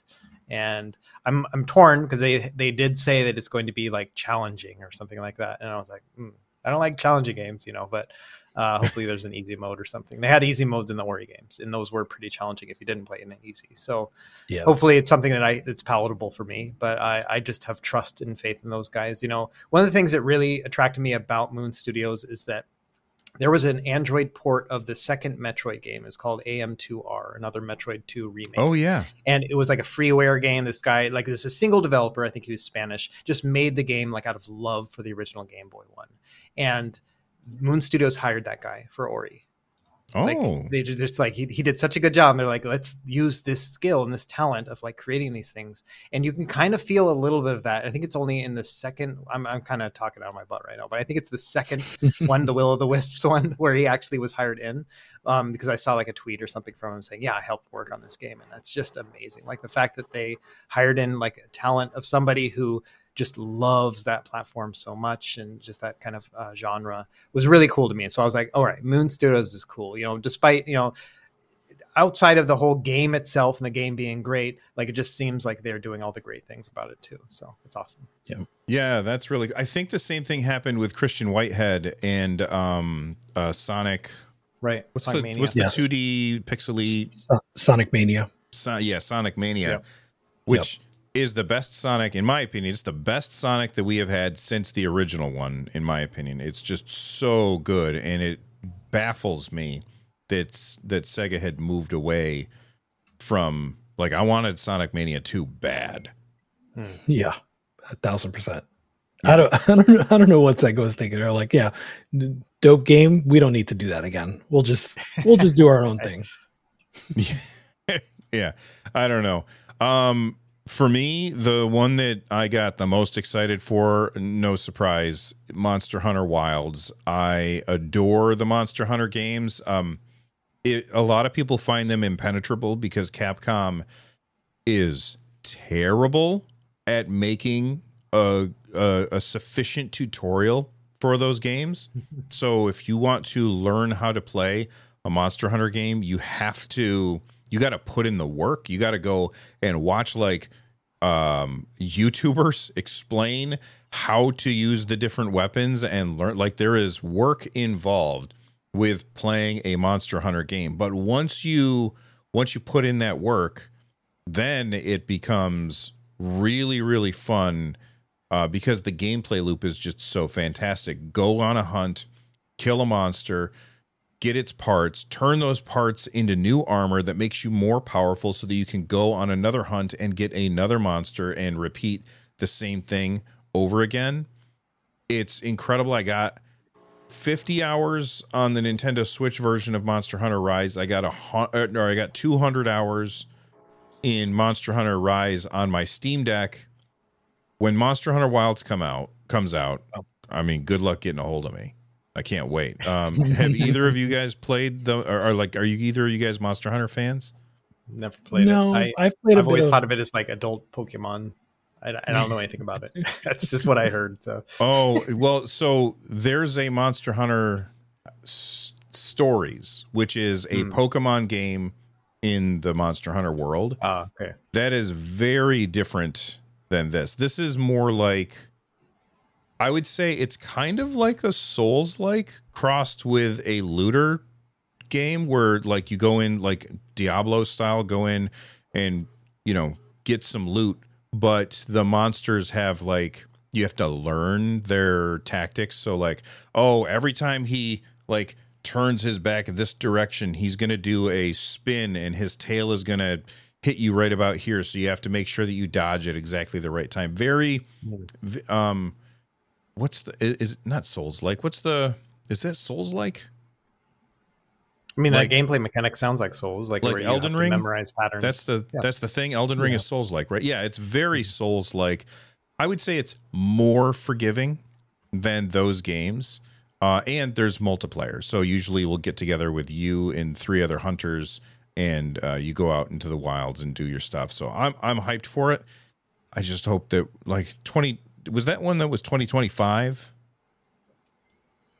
And I'm I'm torn because they they did say that it's going to be like challenging or something like that, and I was like, mm, I don't like challenging games, you know, but uh, hopefully there's an easy mode or something. They had easy modes in the Ori games, and those were pretty challenging if you didn't play in it easy. So Yeah. hopefully it's something that I it's palatable for me. But I I just have trust and faith in those guys. You know, one of the things that really attracted me about Moon Studios is that there was an Android port of the second Metroid game. It's called AM2R, another Metroid 2 remake. Oh yeah, And it was like a freeware game. This guy, like, this is a single developer. I think he was Spanish. Just made the game like out of love for the original Game Boy one. And Moon Studios hired that guy for Ori. Oh, Like they just like he, he did such a good job. They're like, let's use this skill and this talent of like creating these things. And you can kind of feel a little bit of that. I think it's only in the second I'm I'm kind of talking out of my butt right now, but I think it's the second one, the Will of the Wisps one, where he actually was hired in. Um, because I saw like a tweet or something from him saying, Yeah, I helped work on this game. And that's just amazing. Like the fact that they hired in like a talent of somebody who just loves that platform so much and just that kind of uh, genre was really cool to me. And so I was like, all right, Moon Studios is cool. You know, despite, you know, outside of the whole game itself and the game being great, like it just seems like they're doing all the great things about it too. So it's awesome. Yeah, Yeah, that's really. I think the same thing happened with Christian Whitehead and um, uh, Sonic. Right. What's Sonic the Mania. what's Yes. the two D pixely? So- Sonic Mania. So, yeah, Sonic Mania, Yep. which is the best Sonic in my opinion. It's the best Sonic that we have had since the original one, in my opinion. It's just so good, and it baffles me that that Sega had moved away from. Like, I wanted Sonic Mania two bad. Yeah, a thousand percent. I don't, I don't, know, I don't know what Sega was thinking. They're like, yeah, dope game. We don't need to do that again. We'll just, we'll just do our own thing. yeah i don't know um for me the one that i got the most excited for no surprise monster hunter wilds i adore the monster hunter games um it, a lot of people find them impenetrable because capcom is terrible at making a, a, a sufficient tutorial for those games. so if you want to learn how to play a Monster Hunter game, you have to you got to put in the work. You got to go and watch like um YouTubers explain how to use the different weapons and learn like there is work involved with playing a Monster Hunter game. But once you once you put in that work, then it becomes really really fun uh, because the gameplay loop is just so fantastic. Go on a hunt, kill a monster, get its parts, turn those parts into new armor that makes you more powerful so that you can go on another hunt and get another monster and repeat the same thing over again. It's incredible. I got 50 hours on the Nintendo Switch version of Monster Hunter Rise. I got a uh, or I got 200 hours in Monster Hunter Rise on my Steam Deck. When Monster Hunter Wilds come out, comes out, I mean, good luck getting a hold of me. I can't wait. Um, have either of you guys played the or, or like are you either of you guys Monster Hunter fans? Never played no, it. I, I've played a I've always of, thought of it as like adult Pokemon. I, I don't know anything about it. That's just what I heard. So Oh, well, so there's a Monster Hunter s- Stories, which is a Hmm. Pokemon game in the Monster Hunter world. Ah, okay. That is very different than this. This is more like I would say it's kind of like a Souls like crossed with a looter game where like you go in like Diablo style, go in and you know get some loot, but the monsters have like you have to learn their tactics. So like, oh, every time he like turns his back in this direction, he's gonna do a spin and his tail is gonna hit you right about here. So you have to make sure that you dodge at exactly the right time. Very um what's the is, it not souls like what's the is that souls like I mean, Like- that gameplay mechanic sounds like Souls, like, Like Elden Ring? memorize patterns. That's the Yeah. that's the thing. Elden Ring is Souls like, right? Yeah, it's very Souls like. I would say it's more forgiving than those games. Uh, and there's multiplayer, so usually we'll get together with you and three other hunters, and uh, you go out into the wilds and do your stuff. So I'm I'm hyped for it. I just hope that like 20 was that one that was 2025.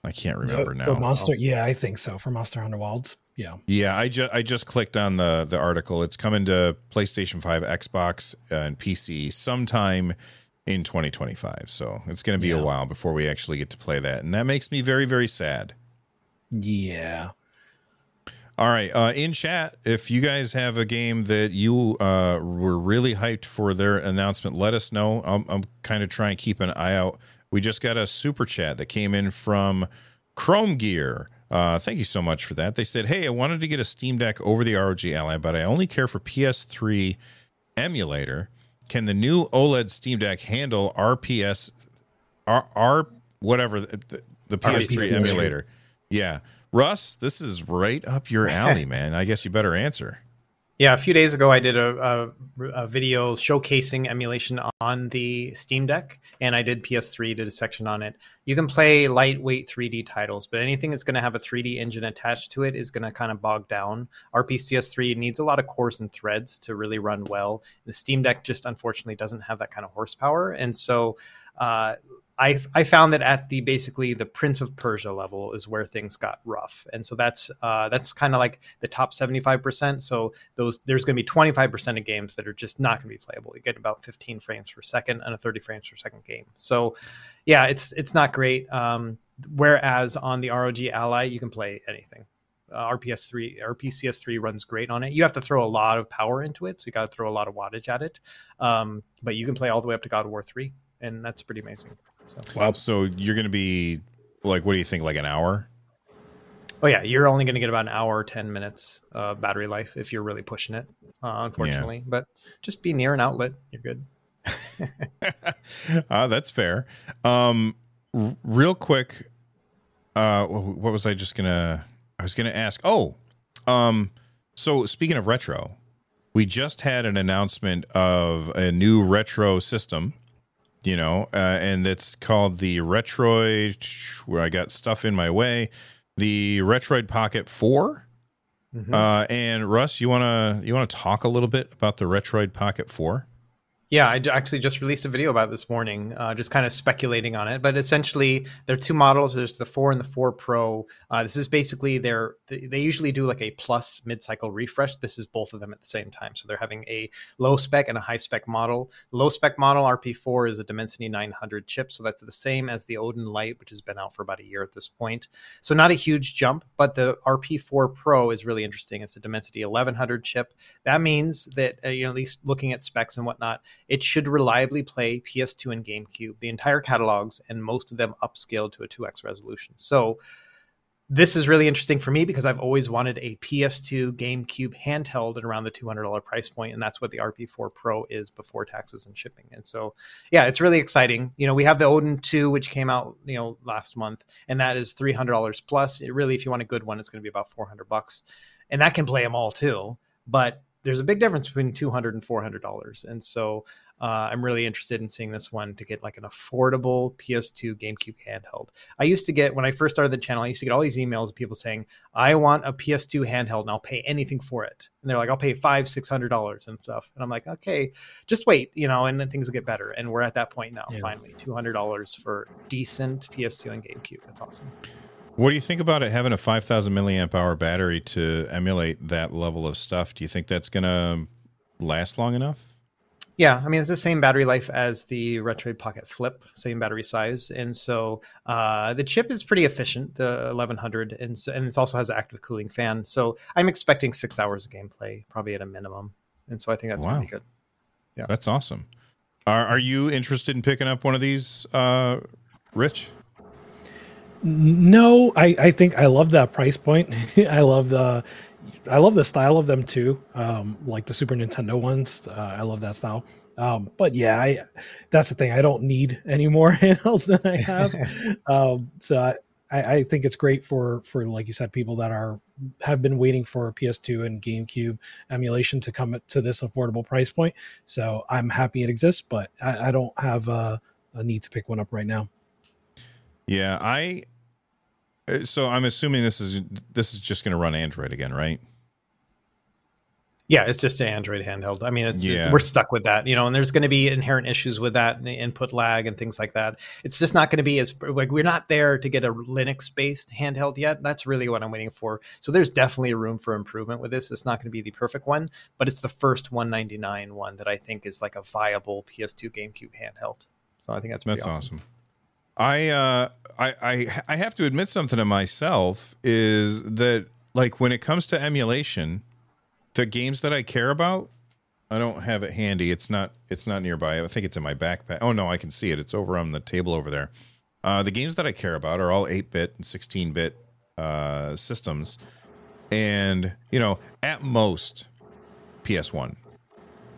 I can't remember now. for Monster. Yeah, I think so. For Monster Hunter Wilds. Yeah. Yeah, I just I just clicked on the the article. It's coming to PlayStation 5, Xbox, uh, and PC sometime in 2025. So it's going to be a while before we actually get to play that, and that makes me very very sad. Yeah. All right, uh, in chat, if you guys have a game that you uh, were really hyped for their announcement, let us know. I'm, I'm kind of trying to keep an eye out. We just got a super chat that came in from Chrome Gear. Uh, thank you so much for that. They said, "Hey, I wanted to get a Steam Deck over the ROG Ally, but I only care for PS3 emulator. Can the new OLED Steam Deck handle RPS, R, R whatever the, the, the PS3 RPC. emulator? Yeah, Russ, this is right up your alley, man. I guess you better answer. Yeah, a few days ago, I did a, a, a, video showcasing emulation on the Steam Deck, and I did PS3, did a section on it. You can play lightweight 3D titles, but anything that's going to have a 3D engine attached to it is going to kind of bog down. RPCS3 needs a lot of cores and threads to really run well. The Steam Deck just unfortunately doesn't have that kind of horsepower, and so uh, I I found that at the basically the Prince of Persia level is where things got rough, and so that's uh, that's kind of like the top seventy five percent. So those there's going to be twenty five percent of games that are just not going to be playable. You get about fifteen frames per second and a thirty frames per second game. So yeah, it's it's not great. Um, whereas on the ROG Ally, you can play anything. Uh, RPS three RPCS three runs great on it. You have to throw a lot of power into it, so you got to throw a lot of wattage at it. Um, but you can play all the way up to God of War three, and that's pretty amazing. So. Wow. So you're going to be like, what do you think? Like an hour? Oh yeah, you're only going to get about an hour, ten minutes uh, battery life if you're really pushing it. Uh, unfortunately, yeah. but just be near an outlet, you're good. uh, that's fair. Um, r- real quick, uh, what was I just gonna? I was gonna ask. Oh, um, so speaking of retro, we just had an announcement of a new retro system you know, uh, and it's called the Retroid. Where I got stuff in my way, the Retroid Pocket 4 mm-hmm. uh, and Russ, you wanna you wanna talk a little bit about the Retroid Pocket Four? Yeah, I actually just released a video about this morning, uh, just kind of speculating on it. But essentially, there are two models. There's the four and the four Pro. Uh, this is basically their. They usually do like a plus mid-cycle refresh. This is both of them at the same time. So they're having a low spec and a high spec model. Low spec model RP4 is a Dimensity 900 chip, so that's the same as the Odin Lite, which has been out for about a year at this point. So not a huge jump, but the RP4 Pro is really interesting. It's a Dimensity 1100 chip. That means that uh, you know at least looking at specs and whatnot it should reliably play PS2 and GameCube, the entire catalogs, and most of them upscaled to a 2x resolution. So this is really interesting for me because I've always wanted a PS2 GameCube handheld at around the $200 price point, and that's what the RP4 Pro is before taxes and shipping. And so, yeah, it's really exciting. You know, we have the Odin 2, which came out you know last month, and that is $300 plus. It really, if you want a good one, it's going to be about 400 bucks, and that can play them all too. But there's a big difference between 200 and 400 dollars. And so uh, i'm really interested in seeing this one to get like an affordable ps2 gamecube handheld. I used to get when i first started the channel i used to get all these emails of people saying i want a ps2 handheld and i'll pay anything for it. And they're like i'll pay five six hundred dollars and stuff. And i'm like okay just wait you know and then things will get better. And we're at that point now yeah. finally $200 for decent ps2 and gamecube. That's awesome what do you think about it having a 5000 milliamp hour battery to emulate that level of stuff? Do you think that's going to last long enough? Yeah, I mean it's the same battery life as the Retroid Pocket Flip, same battery size, and so uh, the chip is pretty efficient, the 1100, and so, and it also has an active cooling fan. So I'm expecting six hours of gameplay, probably at a minimum, and so I think that's wow. pretty good. Yeah, that's awesome. Are Are you interested in picking up one of these, uh, Rich? No, I, I think I love that price point. I love the I love the style of them too. Um, like the Super Nintendo ones. Uh, I love that style. Um, but yeah, I that's the thing. I don't need any more handhelds than I have. um, so I, I think it's great for for like you said, people that are have been waiting for PS2 and GameCube emulation to come to this affordable price point. So I'm happy it exists, but I, I don't have a, a need to pick one up right now. Yeah, I Uh, so I'm assuming this is this is just going to run Android again, right? Yeah, it's just an Android handheld. I mean, it's yeah. we're stuck with that, you know, and there's going to be inherent issues with that and the input lag and things like that. It's just not going to be as like we're not there to get a Linux based handheld yet. That's really what I'm waiting for. So there's definitely a room for improvement with this. It's not going to be the perfect one, but it's the first 199 one that I think is like a viable PS2 GameCube handheld. So I think that's that's awesome. awesome. I uh I, I I have to admit something to myself is that like when it comes to emulation, the games that I care about, I don't have it handy. It's not it's not nearby. I think it's in my backpack. Oh no, I can see it. It's over on the table over there. Uh, the games that I care about are all 8-bit and 16-bit uh, systems, and you know at most PS1.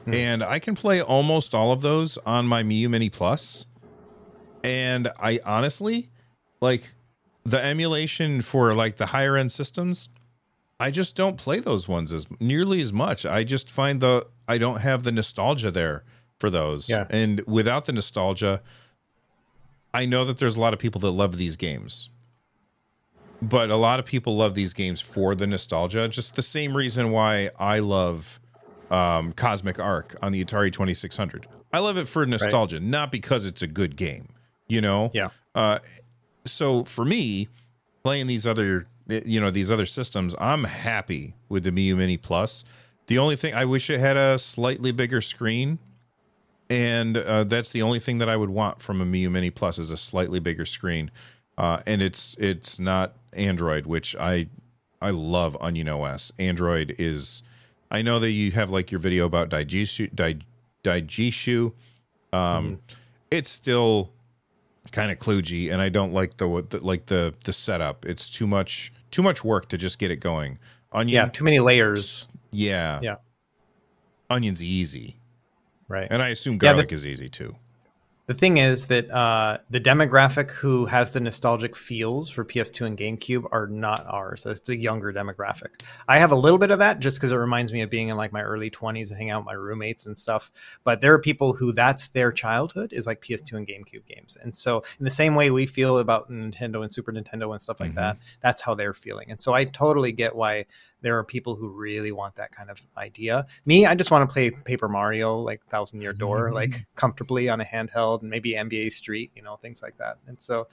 Hmm. And I can play almost all of those on my Miyoo Mini Plus and I honestly like the emulation for like the higher end systems, I just don't play those ones as nearly as much. I just find the I don't have the nostalgia there for those. Yeah. And without the nostalgia, I know that there's a lot of people that love these games. But a lot of people love these games for the nostalgia. Just the same reason why I love um, Cosmic Ark on the Atari 2600. I love it for nostalgia, not because it's a good game, you know? Yeah. Uh, so for me, playing these other, you know, these other systems, I'm happy with the Miyoo Mini Plus. The only thing I wish it had a slightly bigger screen, and uh, that's the only thing that I would want from a Miyoo Mini Plus is a slightly bigger screen. Uh, and it's it's not Android, which I I love Onion OS. Android is. I know that you have like your video about Daijisho, Dai. Um, It's still kind of kludgy, and I don't like the, the like the the setup. It's too much too much work to just get it going. Onion, Yeah, too many layers. yeah, Yeah. Onion's easy, Right. and I assume Yeah, the- garlic is easy too. The thing is that uh, the demographic who has the nostalgic feels for PS2 and GameCube are not ours. It's a younger demographic. I have a little bit of that just because it reminds me of being in like my early 20s and hanging out with my roommates and stuff. But there are people who that's their childhood is like PS2 and GameCube games. And so, in the same way we feel about Nintendo and Super Nintendo and stuff like Mhm. that, that's how they're feeling. And so, I totally get why there are people who really want that kind of idea. Me, I just want to play Paper Mario, like Thousand Year Door, mm-hmm. like comfortably on a handheld, and maybe NBA Street, you know, things like that. And so,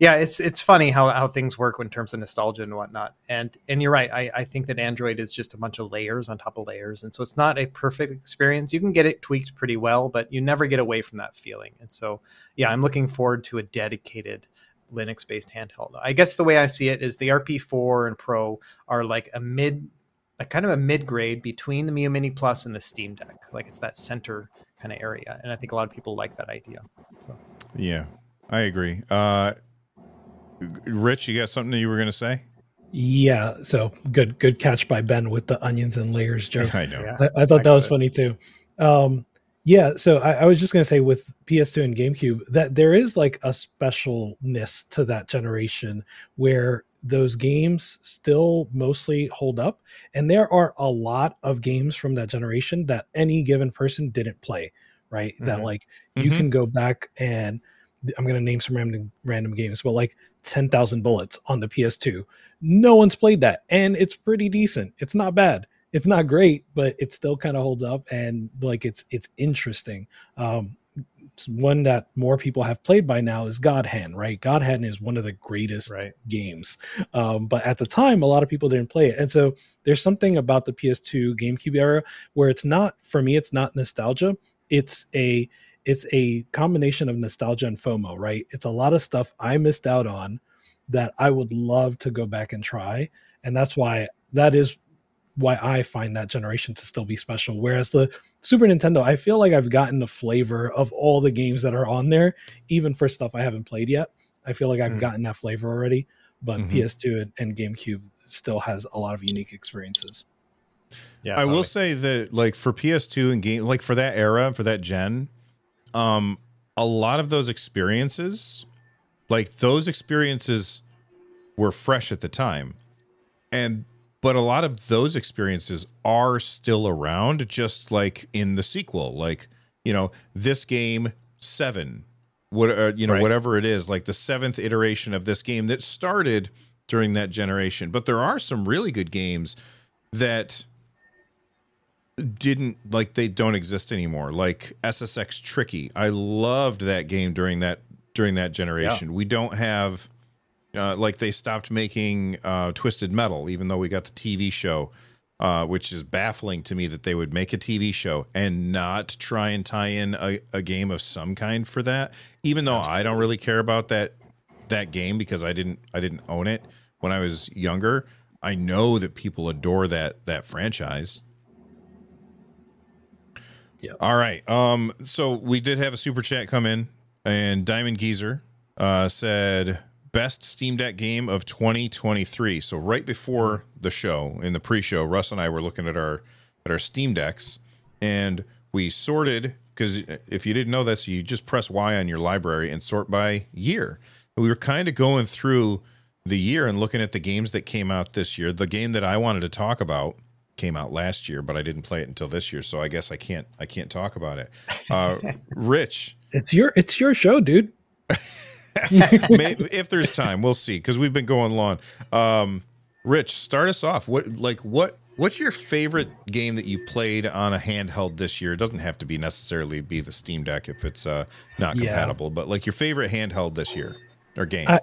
yeah, it's it's funny how, how things work in terms of nostalgia and whatnot. And and you're right. I, I think that Android is just a bunch of layers on top of layers, and so it's not a perfect experience. You can get it tweaked pretty well, but you never get away from that feeling. And so, yeah, I'm looking forward to a dedicated Linux based handheld. I guess the way I see it is the RP4 and Pro are like a mid, a kind of a mid grade between the Miyoo Mini Plus and the Steam Deck. Like it's that center kind of area, and I think a lot of people like that idea. So. Yeah, I agree. Uh, Rich, you got something that you were going to say? Yeah, so good, good catch by Ben with the onions and layers joke. I know. Yeah. I, I thought I that was it. funny too. Um, yeah, so I, I was just gonna say with PS2 and GameCube that there is like a specialness to that generation where those games still mostly hold up, and there are a lot of games from that generation that any given person didn't play. Right, that Mhm. like you Mhm. can go back and I'm gonna name some random random games, but like ten thousand bullets on the PS2. No one's played that, and it's pretty decent. It's not bad it's not great but it still kind of holds up and like it's it's interesting. Um one that more people have played by now is god hand right? God hand is one of the greatest Right. games. Um but at the time a lot of people didn't play it. And so there's something about the ps2 gamecube era where it's not for me it's not nostalgia. It's a it's a combination of nostalgia and fomo right? It's a lot of stuff i missed out on that i would love to go back and try. And that's why that is why I find that generation to still be special. Whereas the Super Nintendo, I feel like I've gotten the flavor of all the games that are on there, even for stuff I haven't played yet. I feel like I've Mm. gotten that flavor already. But Mhm. PS2 and, and GameCube still has a lot of unique experiences. Yeah, I will say that like for PS2 and game like for that era, for that gen, um a lot of those experiences like those experiences were fresh at the time. And but a lot of those experiences are still around just like in the sequel like, you know, this game 7 what uh, you know Right. whatever it is like the seventh iteration of this game that started during that generation. But there are some really good games that didn't like they don't exist anymore like ssx tricky. I loved that game during that during that generation. We don't have uh, like they stopped making uh, twisted metal even though we got the tv show uh, which is baffling to me that they would make a tv show and not try and tie in a, a game of some kind for that even though i don't really care about that that game because i didn't i didn't own it when i was younger i know that people adore that that franchise Yeah. all right. Um. So we did have a super chat come in, and Diamond Geezer uh, said best Steam Deck game of 2023. So right before the show, in the pre-show, Russ and I were looking at our at our Steam Decks, and we sorted because if you didn't know this, you just press Y on your library and sort by year. And we were kind of going through the year and looking at the games that came out this year, the game that I wanted to talk about came out last year, but I didn't play it until this year, so I guess I can't I can't talk about it. Uh, Rich, it's your it's your show, dude. Maybe, if there's time, we'll see because we've been going long. Um, Rich, start us off. What like what what's your favorite game that you played on a handheld this year? It doesn't have to be necessarily be the Steam Deck if it's uh, not Yeah. compatible, but like your favorite handheld this year or game. I,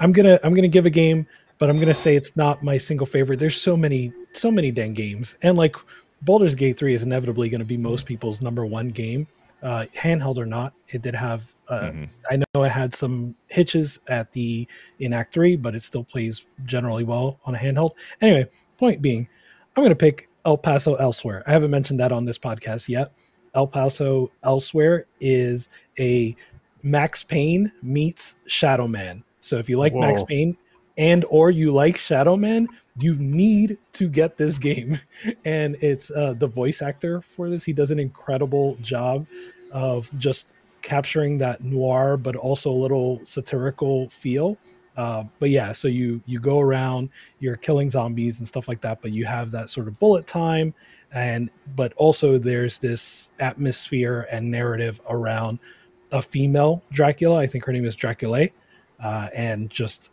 I'm gonna I'm gonna give a game, but I'm gonna say it's not my single favorite. There's so many so many dang games, and like Baldur's Gate three is inevitably going to be most people's number one game, uh, handheld or not. It did have. Uh, I know it had some hitches at the in Act three, but it still plays generally well on a handheld. Anyway, point being, I'm going to pick El Paso Elsewhere. I haven't mentioned that on this podcast yet. El Paso Elsewhere is a Max Payne meets Shadow Man. So if you like Max Payne and or you like Shadow Man, you need to get this game. And it's uh, the voice actor for this. He does an incredible job of just capturing that noir, but also a little satirical feel. Uh, but yeah, so you you go around, you're killing zombies and stuff like that, but you have that sort of bullet time, and but also there's this atmosphere and narrative around a female Dracula. I think her name is Dracula, uh, and just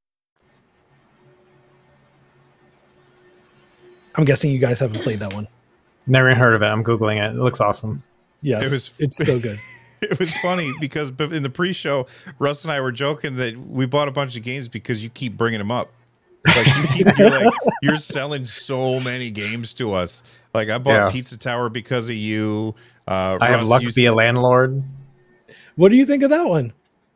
I'm guessing you guys haven't played that one. Never heard of it. I'm googling it. It looks awesome. Yes, It was- it's so good. it was funny because in the pre-show, Russ and I were joking that we bought a bunch of games because you keep bringing them up. Like you keep, you're like you're selling so many games to us. Like I bought Yeah. Pizza Tower because of you. Uh, I have luck you- to be a landlord. What do you think of that one?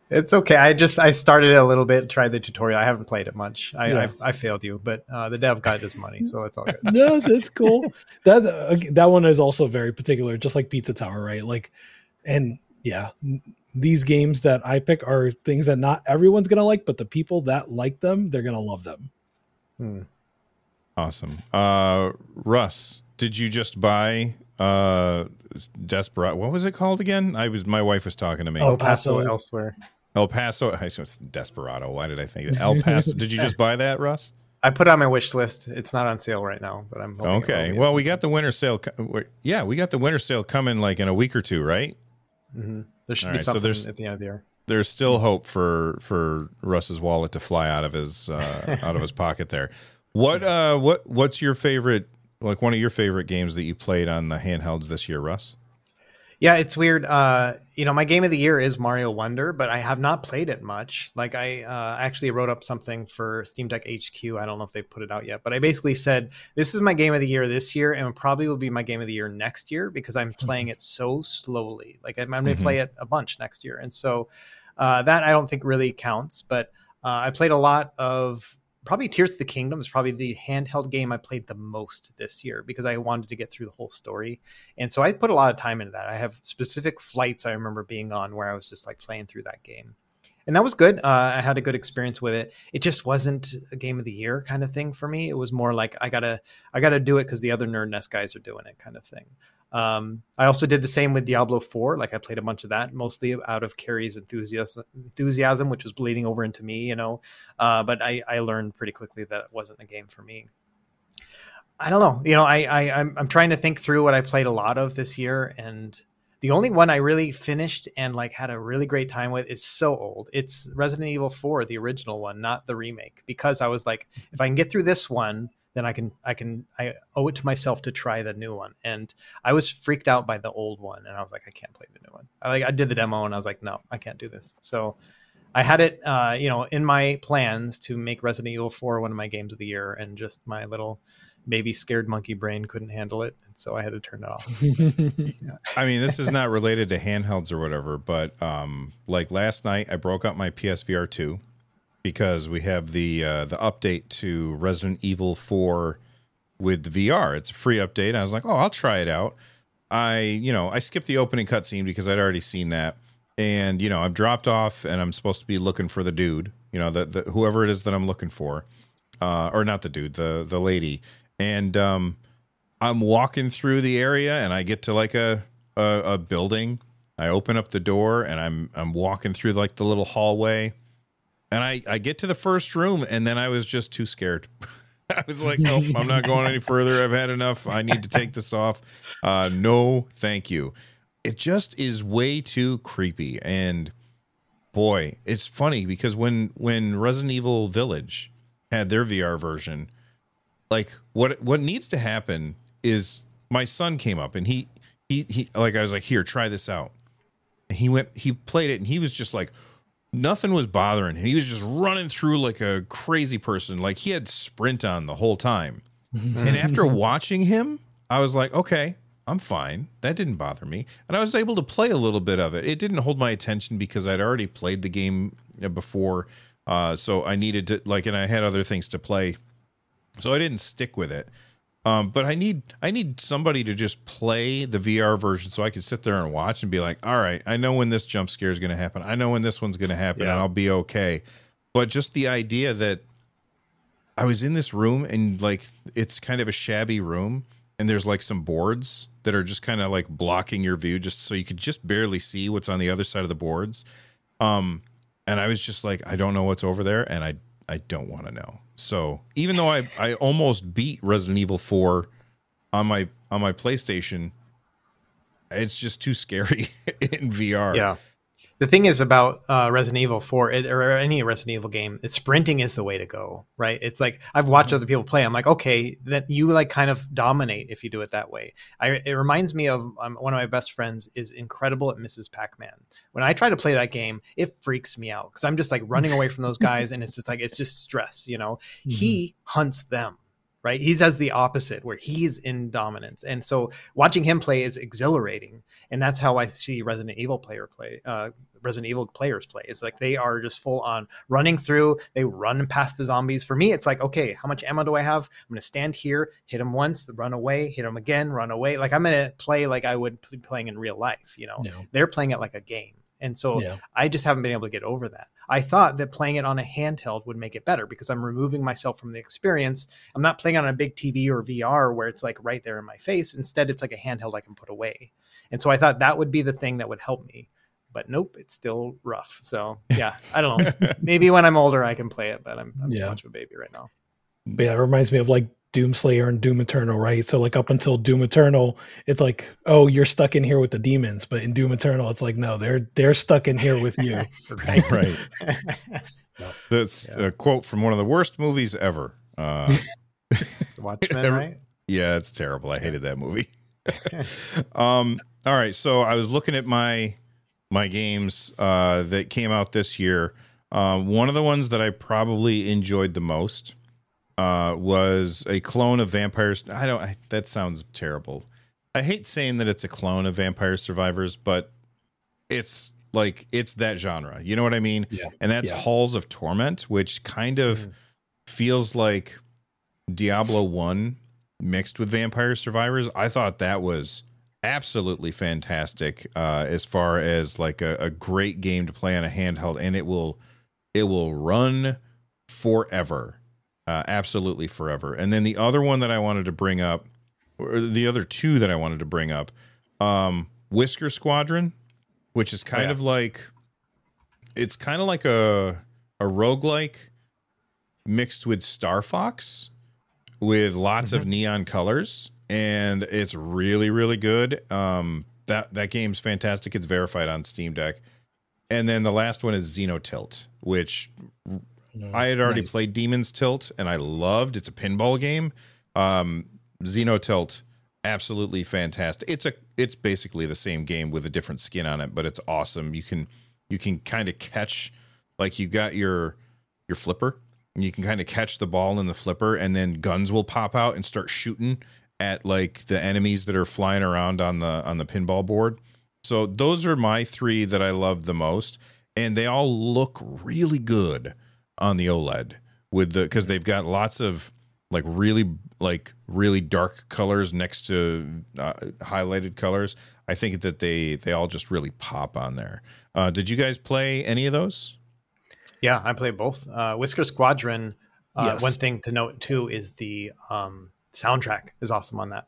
It's okay. I just I started it a little bit, tried the tutorial. I haven't played it much. I Yeah. I, I failed you, but uh, the dev got his money, so it's all good. no, that's cool. that uh, that one is also very particular, just like Pizza Tower, right? Like, and yeah, these games that I pick are things that not everyone's gonna like, but the people that like them, they're gonna love them. Hmm. Awesome. Uh, Russ, did you just buy uh Desperate? What was it called again? I was my wife was talking to me. El El Paso Paso. elsewhere. El Paso. I it's Desperado. Why did I think that? El Paso? did you just buy that, Russ? I put it on my wish list. It's not on sale right now, but I'm Okay. Well, we got the winter sale. Yeah, we got the winter sale coming like in a week or two, right? Mhm. There should All be right, something there's- at the end of the year. There's still hope for for Russ's wallet to fly out of his uh, out of his pocket there. What uh what what's your favorite like one of your favorite games that you played on the handhelds this year, Russ? Yeah, it's weird. Uh, you know, my game of the year is Mario Wonder, but I have not played it much. Like, I uh, actually wrote up something for Steam Deck HQ. I don't know if they put it out yet, but I basically said this is my game of the year this year, and probably will be my game of the year next year because I'm playing it so slowly. Like, I'm, I'm going to play it a bunch next year, and so uh, that I don't think really counts. But uh, I played a lot of probably Tears of the Kingdom is probably the handheld game I played the most this year because I wanted to get through the whole story. And so I put a lot of time into that. I have specific flights I remember being on where I was just like playing through that game. And that was good. Uh, I had a good experience with it. It just wasn't a game of the year kind of thing for me. It was more like I gotta, I gotta do it because the other Nerd Nest guys are doing it, kind of thing. Um, I also did the same with Diablo 4. Like I played a bunch of that, mostly out of Carrie's enthusiasm, enthusiasm which was bleeding over into me, you know. Uh, but I, I learned pretty quickly that it wasn't a game for me. I don't know. You know, I, I I'm, I'm trying to think through what I played a lot of this year, and The only one I really finished and like had a really great time with is so old. It's Resident Evil 4, the original one, not the remake, because I was like, if I can get through this one, then I can I can I owe it to myself to try the new one. And I was freaked out by the old one, and I was like, I can't play the new one. I like I did the demo, and I was like, no, I can't do this. So I had it, uh, you know, in my plans to make Resident Evil 4 one of my games of the year, and just my little baby scared monkey brain couldn't handle it, and so I had to turn it off. I mean, this is not related to handhelds or whatever, but um, like last night, I broke up my PSVR two because we have the uh, the update to Resident Evil four with the VR. It's a free update. I was like, oh, I'll try it out. I you know I skipped the opening cutscene because I'd already seen that, and you know I've dropped off and I'm supposed to be looking for the dude, you know the, the whoever it is that I'm looking for, uh, or not the dude, the the lady, and um, I'm walking through the area and I get to like a, a a building. I open up the door and I'm I'm walking through like the little hallway, and I I get to the first room and then I was just too scared. I was like, nope, I'm not going any further. I've had enough. I need to take this off. Uh, no, thank you. It just is way too creepy. And boy, it's funny because when when Resident Evil Village had their VR version, like what what needs to happen is my son came up and he he he like I was like, here, try this out. And he went, he played it, and he was just like, nothing was bothering him. He was just running through like a crazy person. Like he had sprint on the whole time. and after watching him, I was like, okay, I'm fine. That didn't bother me. And I was able to play a little bit of it. It didn't hold my attention because I'd already played the game uh, before. Uh, so I needed to like, and I had other things to play. So I didn't stick with it. Um, but I need I need somebody to just play the VR version so I can sit there and watch and be like, all right, I know when this jump scare is going to happen. I know when this one's going to happen, Yeah. and I'll be okay. But just the idea that I was in this room and like it's kind of a shabby room, and there's like some boards that are just kind of like blocking your view, just so you could just barely see what's on the other side of the boards. Um, and I was just like, I don't know what's over there, and I I don't want to know. So even though I I almost beat Resident Evil Four on my on my PlayStation, it's just too scary in VR. Yeah. The thing is about uh, Resident Evil 4 it, or any Resident Evil game, it's sprinting is the way to go, right? It's like I've watched other people play. I'm like, okay, that you like kind of dominate if you do it that way. I, it reminds me of um, one of my best friends is incredible at Mrs. Pac-Man. When I try to play that game, it freaks me out because I'm just like running away from those guys, and it's just like it's just stress. You know, he hunts them right? He says the opposite, where he's in dominance, and so watching him play is exhilarating, and that's how I see Resident Evil player play. Uh, Resident Evil players play is like they are just full on running through. They run past the zombies. For me, it's like okay, how much ammo do I have? I'm gonna stand here, hit him once, run away, hit him again, run away. Like I'm gonna play like I would be playing in real life. You know, Yeah. they're playing it like a game. And so Yeah. I just haven't been able to get over that. I thought that playing it on a handheld would make it better because I'm removing myself from the experience. I'm not playing on a big TV or VR where it's like right there in my face. Instead, it's like a handheld I can put away. And so I thought that would be the thing that would help me. But nope, it's still rough. So yeah, I don't know. Maybe when I'm older I can play it, but I'm, I'm Yeah. too much of a baby right now. But yeah, it reminds me of like Doomslayer and Doom Eternal, right? So like up until Doom Eternal, it's like, oh, you're stuck in here with the demons, but in Doom Eternal, it's like, no, they're they're stuck in here with you. right. right. That's a quote from one of the worst movies ever. Uh, Watchmen, Every- right? Yeah, it's terrible. I hated that movie. um, all right, so I was looking at my my games uh, that came out this year. Um, one of the ones that I probably enjoyed the most uh, was a clone of Vampires. I don't. I, that sounds terrible. I hate saying that it's a clone of Vampire Survivors, but it's like it's that genre. You know what I mean? Yeah. And that's Yeah. Halls of Torment, which kind of feels like Diablo 1 mixed with Vampire Survivors. I thought that was absolutely fantastic uh, as far as like a, a great game to play on a handheld and it will it will run forever. Uh, absolutely forever. And then the other one that I wanted to bring up or the other two that I wanted to bring up um Whisker Squadron, which is kind yeah. of like it's kind of like a a roguelike mixed with Star Fox with lots of neon colors and it's really really good um that that game's fantastic. It's verified on Steam Deck. And then the last one is Xenotilt, which I had already nice. played Demon's Tilt and I loved. It's a pinball game. Um, Xenotilt, absolutely fantastic. It's a it's basically the same game with a different skin on it, but it's awesome. You can you can kind of catch like you got your your flipper. and You can kind of catch the ball in the flipper, and then guns will pop out and start shooting at like the enemies that are flying around on the on the pinball board. So those are my three that I love the most, and they all look really good on the OLED with the because they've got lots of like really like really dark colors next to uh, highlighted colors. I think that they they all just really pop on there. Uh, did you guys play any of those? Yeah, I play both. Uh, Whisker Squadron. Uh, Yes. One thing to note too is the um, soundtrack is awesome on that.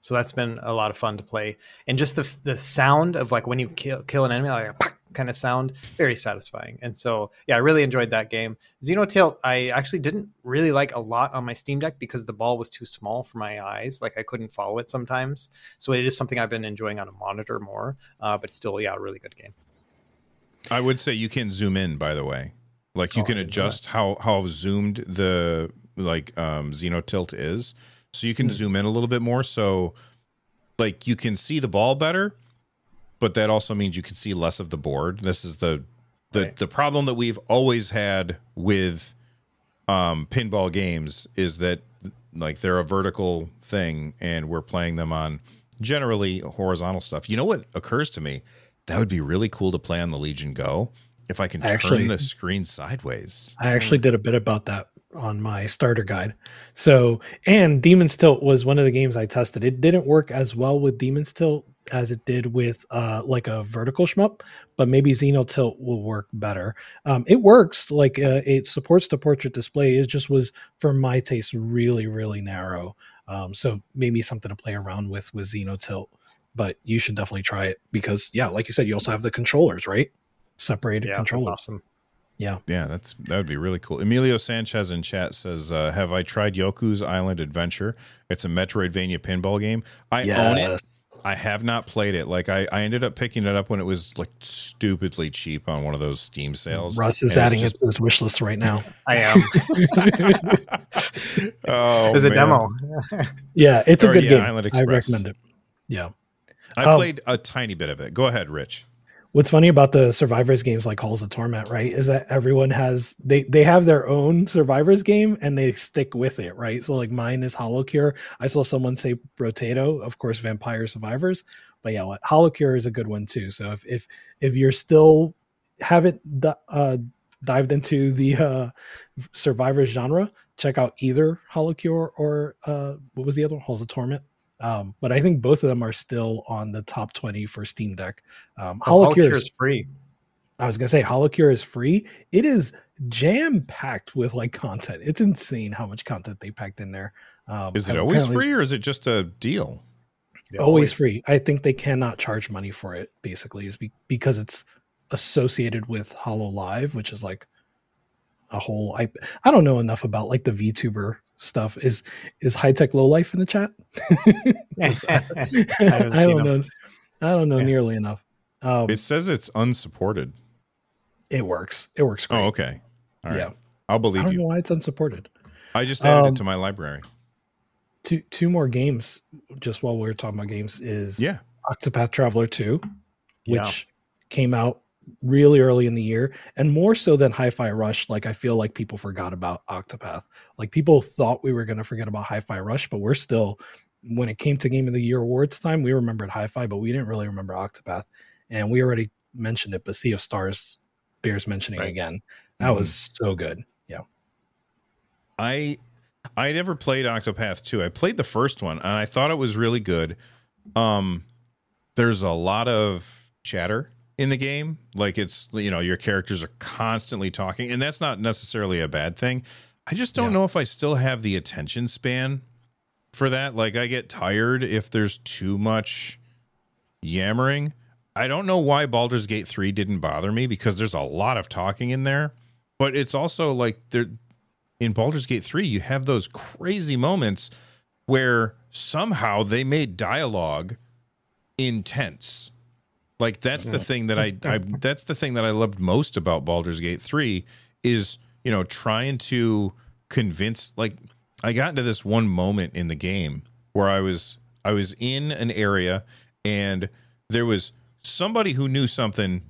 So that's been a lot of fun to play, and just the the sound of like when you kill kill an enemy, like a "Pak" kind of sound, very satisfying. And so yeah, I really enjoyed that game. Xenotilt, I actually didn't really like a lot on my Steam Deck because the ball was too small for my eyes. Like I couldn't follow it sometimes. So it is something I've been enjoying on a monitor more. Uh, but still, yeah, a really good game. I would say you can zoom in. By the way, like you Oh, can adjust how how zoomed the like um Xenotilt is, so you can Hmm. zoom in a little bit more. So like you can see the ball better, but that also means you can see less of the board. This is the the Right. the problem that we've always had with um pinball games is that like they're a vertical thing and we're playing them on generally horizontal stuff. You know what occurs to me? That would be really cool to play on the Legion Go if I can turn Actually- the screen sideways. I actually did a bit about that on my starter guide. So, and Demon's Tilt was one of the games I tested. It didn't work as well with Demon's Tilt as it did with uh like a vertical shmup, but maybe Xenotilt will work better. Um it works like uh, it supports the portrait display. It just was for my taste really really narrow. Um so maybe something to play around with with Xenotilt, but you should definitely try it because yeah, like you said you also have the controllers, right? Separated Yeah, that's controllers. awesome. Yeah. Yeah, that's that would be really cool. Emilio Sanchez in chat says, uh, "Have I tried Yoku's Island Adventure? It's a Metroidvania pinball game. I own it. Yes. I have not played it. Like I, I ended up picking it up when it was like stupidly cheap on one of those Steam sales. Russ is And it's adding just- it to his wish list right now. I am. Oh, There's a demo. Yeah, it's a Or, good yeah, game. Island I recommend it. Yeah. I Um, played a tiny bit of it. Go ahead, Rich. What's funny about the survivors games like Halls of Torment, right, is that everyone has they they have their own survivors game and they stick with it, right? So like mine is HoloCure. I saw someone say Brotato, of course, Vampire Survivors, but yeah, HoloCure is a good one too. So if if if you're still haven't uh, dived into the uh, survivors genre, check out either HoloCure or uh, what was the other one? Halls of Torment. Um, but I think both of them are still on the top 20 for Steam Deck. Um, Oh, HoloCure is is free. I was gonna say HoloCure is free. It is jam packed with like content. It's insane how much content they packed in there. Um, Is it always free or is it just a deal? Yeah, Always free. I think they cannot charge money for it. Basically, is be- because it's associated with Hololive, which is like a whole. I I don't know enough about like the VTuber stuff. Is is high tech low life in the chat I, haven't I don't know. I don't know Yeah. nearly enough. Um, It says it's unsupported. it works. It works great. Oh, okay. All right. Yeah. I'll believe I don't you. know why it's unsupported. I just added Um, it to my library. two two more games just while we are talking about games is Yeah. Octopath Traveler 2, Yeah. which came out really early in the year and more so than Hi-Fi Rush like I feel like people forgot about Octopath. Like people thought we were going to forget about Hi-Fi Rush but we're still when it came to game of the year awards time we remembered Hi-Fi but we didn't really remember Octopath and we already mentioned it but Sea of Stars bears mentioning Right. again. That was so good. Yeah. I I never played Octopath 2. I played the first one and I thought it was really good. Um there's a lot of chatter in the game. Like it's you know, your characters are constantly talking and that's not necessarily a bad thing. I just don't Yeah. know if I still have the attention span for that. Like I get tired if there's too much yammering. I don't know why Baldur's Gate 3 didn't bother me because there's a lot of talking in there, but it's also like there in Baldur's Gate 3 you have those crazy moments where somehow they made dialogue intense. Like that's the thing that I, I that's the thing that I loved most about Baldur's Gate 3 is, you know, trying to convince like I got into this one moment in the game where I was I was in an area and there was somebody who knew something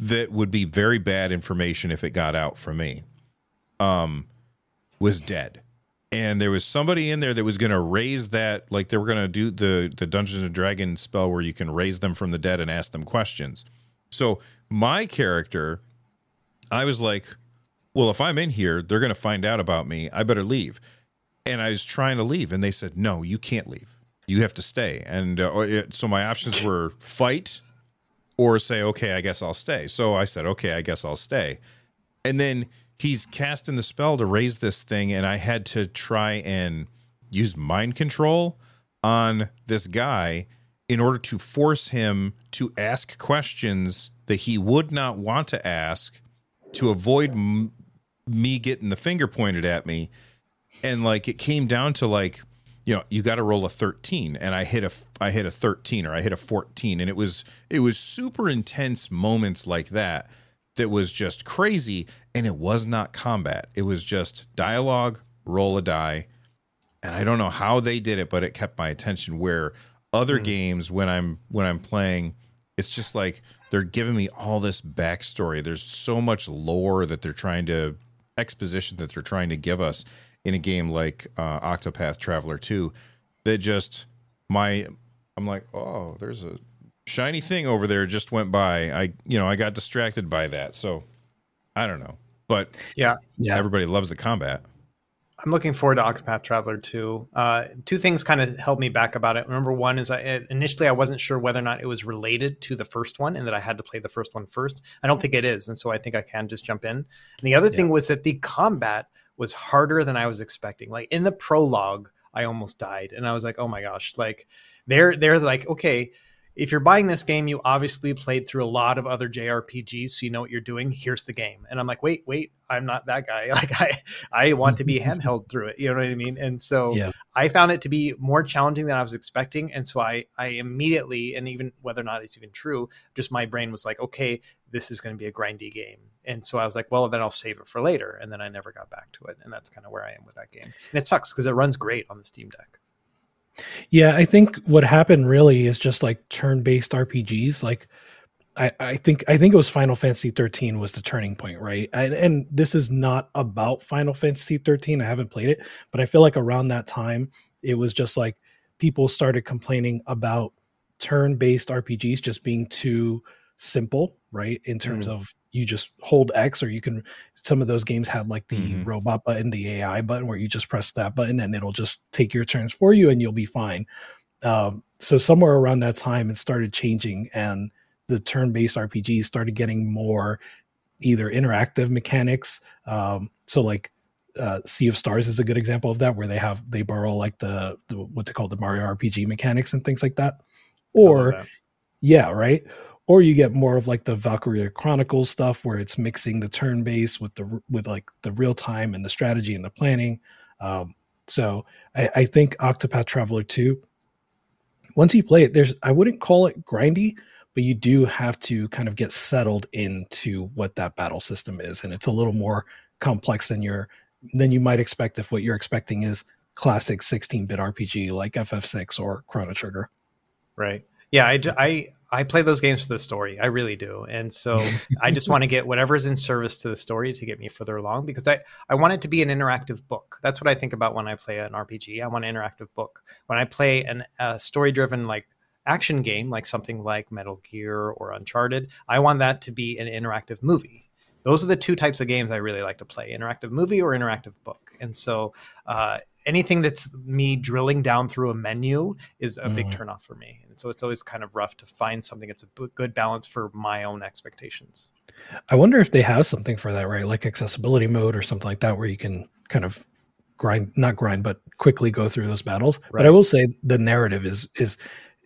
that would be very bad information if it got out from me. Um was dead and there was somebody in there that was going to raise that like they were going to do the the dungeons and dragons spell where you can raise them from the dead and ask them questions. So my character i was like well if i'm in here they're going to find out about me. I better leave. And i was trying to leave and they said no you can't leave. You have to stay. And uh, it, so my options were fight or say okay i guess i'll stay. So i said okay i guess i'll stay. And then he's casting the spell to raise this thing and i had to try and use mind control on this guy in order to force him to ask questions that he would not want to ask to avoid m- me getting the finger pointed at me. And like it came down to like you know you got to roll a 13 and i hit a i hit a 13 or i hit a 14 and it was it was super intense moments like that that was just crazy and it was not combat. It was just dialogue roll a die and i don't know how they did it but it kept my attention where other games when i'm when i'm playing it's just like they're giving me all this backstory. There's so much lore that they're trying to exposition that they're trying to give us in a game like uh, octopath traveler 2 that just my i'm like oh there's a shiny thing over there just went by. I you know I got distracted by that, so I don't know. But yeah, Yeah. everybody loves the combat. I'm looking forward to Octopath Traveler 2. Uh, two things kind of held me back about it. Number one is I initially I wasn't sure whether or not it was related to the first one and that I had to play the first one first. I don't think it is, and so I think I can just jump in. And the other thing was that the combat was harder than I was expecting. Like in the prologue, I almost died, and I was like, "Oh my gosh!" Like they're they're like, okay. If you're buying this game, you obviously played through a lot of other JRPGs, so you know what you're doing. Here's the game, and I'm like, wait, wait, I'm not that guy. Like I, I want to be handheld through it. You know what I mean? And so Yeah. I found it to be more challenging than I was expecting. And so I, I immediately, and even whether or not it's even true, just my brain was like, okay, this is going to be a grindy game. And so I was like, well, then I'll save it for later. And then I never got back to it. And that's kind of where I am with that game. And it sucks because it runs great on the Steam Deck. Yeah, I think what happened really is just like turn-based RPGs. Like, I, I think I think it was Final Fantasy 13 was the turning point, right? And, and this is not about Final Fantasy 13. I haven't played it, but I feel like around that time, it was just like people started complaining about turn-based RPGs just being too simple, right? In terms mm. of you just hold X, or you can. Some of those games have like the Mhm. robot button, the AI button, where you just press that button and it'll just take your turns for you, and you'll be fine. Um, so somewhere around that time, it started changing, and the turn-based RPGs started getting more either interactive mechanics. Um, so like uh, Sea of Stars is a good example of that, where they have they borrow like the, the what's it called the Mario RPG mechanics and things like that, or that. yeah, right. Or you get more of like the Valkyria Chronicles stuff, where it's mixing the turn based with the with like the real time and the strategy and the planning. Um, so I, I think Octopath Traveler two. Once you play it, there's I wouldn't call it grindy, but you do have to kind of get settled into what that battle system is, and it's a little more complex than your than you might expect if what you're expecting is classic 16-bit RPG like FF6 or Chrono Trigger. Right. Yeah. I, I, I play those games for the story. I really do. And so I just want to get whatever's in service to the story to get me further along because I, I want it to be an interactive book. That's what I think about when I play an RPG. I want an interactive book. When I play an, a story driven, like, action game, like something like Metal Gear or Uncharted, I want that to be an interactive movie. Those are the two types of games I really like to play interactive movie or interactive book. And so, uh, anything that's me drilling down through a menu is a big Mhm. turnoff for me. And so it's always kind of rough to find something that's a b- good balance for my own expectations. I wonder if they have something for that, right? Like accessibility mode or something like that, where you can kind of grind, not grind, but quickly go through those battles. But I will say the narrative is is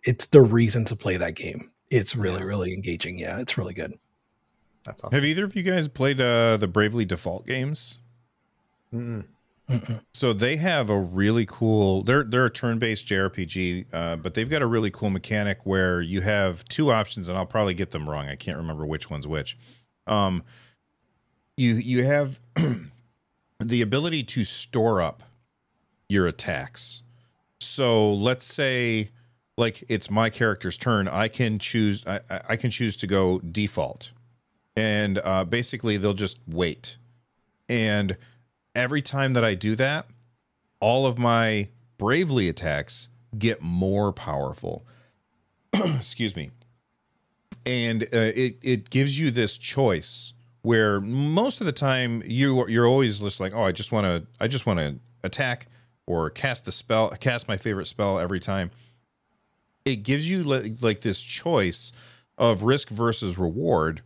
it's the reason to play that game. It's really, Yeah. really engaging. Yeah, it's really good. That's awesome. Have either of you guys played uh, the Bravely Default games? Mm-mm. Mm-mm. So they have a really cool. They're they're a turn-based JRPG, uh, but they've got a really cool mechanic where you have two options, and I'll probably get them wrong. I can't remember which one's which. Um, you you have the ability to store up your attacks. So let's say like it's my character's turn. I can choose. I, I can choose to go default, and uh, basically they'll just wait, and every time that I do that, all of my bravely attacks get more powerful. Excuse me. And uh, it it gives you this choice where most of the time you you're always just like, oh, I just want to I just want to attack or cast the spell, cast my favorite spell every time. It gives you like, like this choice of risk versus reward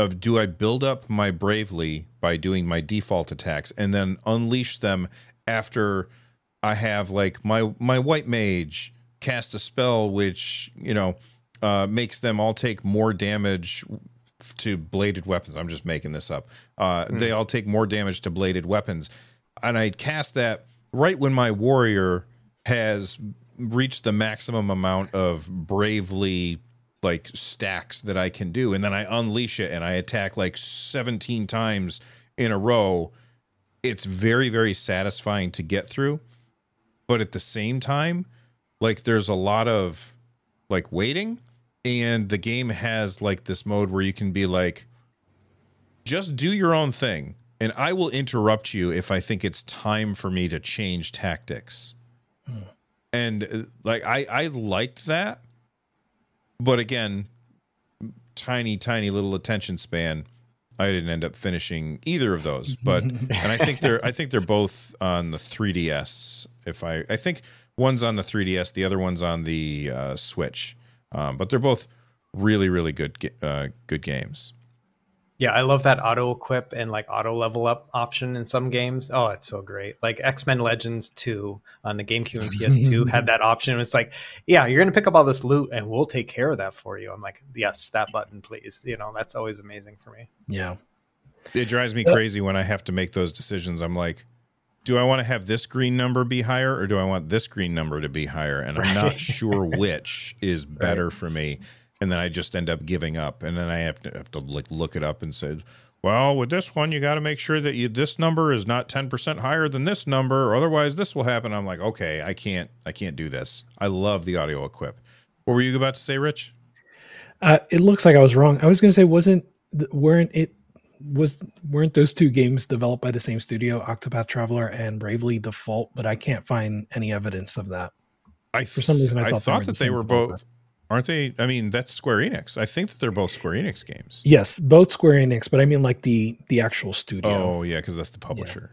of do I build up my bravely by doing my default attacks and then unleash them after I have like my my white mage cast a spell which you know uh, makes them all take more damage to bladed weapons. I'm just making this up. Uh, Hmm. They all take more damage to bladed weapons, and I cast that right when my warrior has reached the maximum amount of bravely like stacks that I can do, and then I unleash it and I attack like 17 times in a row. It's very very satisfying to get through, but at the same time, like there's a lot of like waiting and the game has like this mode where you can be like just do your own thing and I will interrupt you if I think it's time for me to change tactics. And uh, like I I liked that. But again, tiny tiny little attention span. I didn't end up finishing either of those, but and I think they're I think they're both on the 3DS. If I I think one's on the 3DS, the other one's on the uh, Switch. Um, but they're both really really good uh, good games. Yeah, I love that auto equip and like auto level up option in some games. Oh, it's so great. Like X Men Legends 2 on the GameCube and PS2 had that option. It's like, yeah, you're going to pick up all this loot and we'll take care of that for you. I'm like, yes, that button, please. You know, that's always amazing for me. Yeah. It drives me uh, crazy when I have to make those decisions. I'm like, do I want to have this green number be higher or do I want this green number to be higher? And I'm not sure which is better for me. And then I just end up giving up. And then I have to have to like look it up and say, well, with this one, you got to make sure that you this number is not 10% higher than this number, or otherwise this will happen. I'm like, okay, I can't I can't do this. I love the audio equip. What were you about to say, Rich? Uh, it looks like I was wrong. I was going to say, wasn't weren't it was weren't those two games developed by the same studio, Octopath Traveler and Bravely Default? But I can't find any evidence of that. I For some reason, I I thought thought, they that they were developer. both. Aren't they? I mean, that's Square Enix. I think that they're both Square Enix games. Yes, both Square Enix, but I mean like the the actual studio. Oh yeah, because that's the publisher.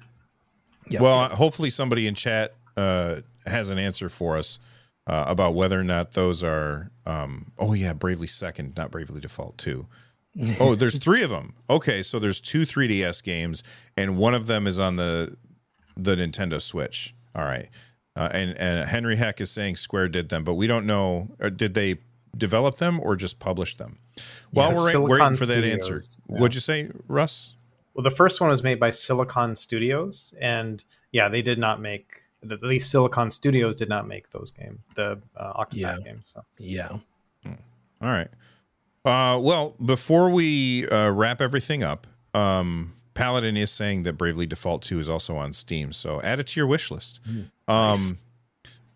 Yeah. Well, hopefully somebody in chat uh, has an answer for us uh, about whether or not those are. Um, oh yeah, Bravely Second, not Bravely Default Two. oh, there's three of them. Okay, so there's two 3DS games, and one of them is on the the Nintendo Switch. All right, uh, and and Henry Heck is saying Square did them, but we don't know. uh did they develop them or just publish them? While Yeah, we're Silicon waiting for that answer, yeah. what'd you say, Russ? Well, the first one was made by Silicon Studios, and yeah, they did not make. At least Silicon Studios did not make those games, the uh, Octopath Yeah. games. So. Yeah. All right. Uh, well, before we uh, wrap everything up, um, Paladin is saying that Bravely Default 2 is also on Steam, so add it to your wish list. Um,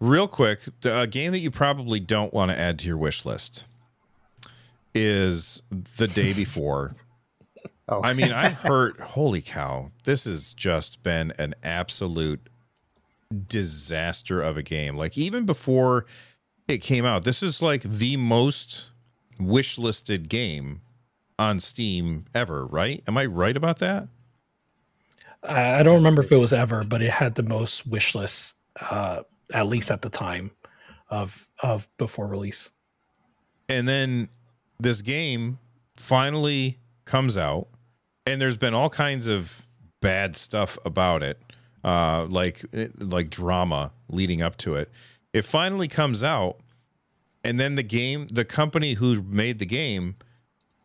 Real quick, a game that you probably don't want to add to your wish list is The Day Before. Oh. I mean, I heard, holy cow, this has just been an absolute disaster of a game. Like, even before it came out, this is like the most wish listed game on Steam ever, right? Am I right about that? I I don't remember if it was ever, but it had the most wish lists, uh, at least at the time of of before release. And then this game finally comes out, and there's been all kinds of bad stuff about it, uh, like like drama leading up to it. It finally comes out, and then the game, the company who made the game,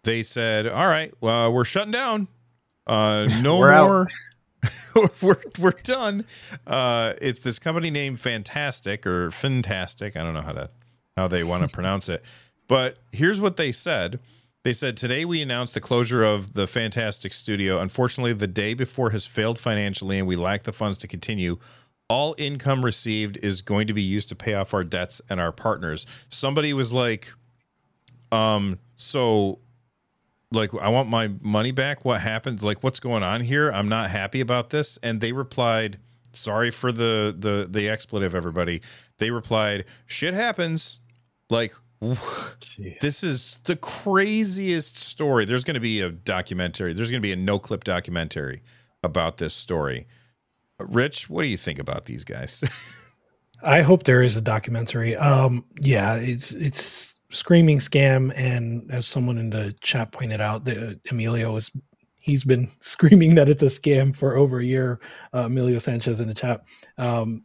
they said, "All right, well, we're shutting down. Uh, no We're out." More." we're we're done. Uh, it's this company named Fntastic or Fntastic. I don't know how to how they want to pronounce it. But here's what they said. They said today we announced the closure of the Fntastic Studio. Unfortunately, the day before has failed financially, and we lack the funds to continue. All income received is going to be used to pay off our debts and our partners. Somebody was like, um, so like I want my money back. What happened? Like what's going on here? I'm not happy about this. And they replied, sorry for the the the expletive everybody. They replied, shit happens. Like Jeez. this is the craziest story. There's going to be a documentary. There's going to be a Noclip documentary about this story. Rich, what do you think about these guys? I hope there is a documentary. Um, yeah, it's it's screaming scam, and as someone in the chat pointed out, the, Emilio is he's been screaming that it's a scam for over a year. Uh, Emilio Sanchez in the chat. Um,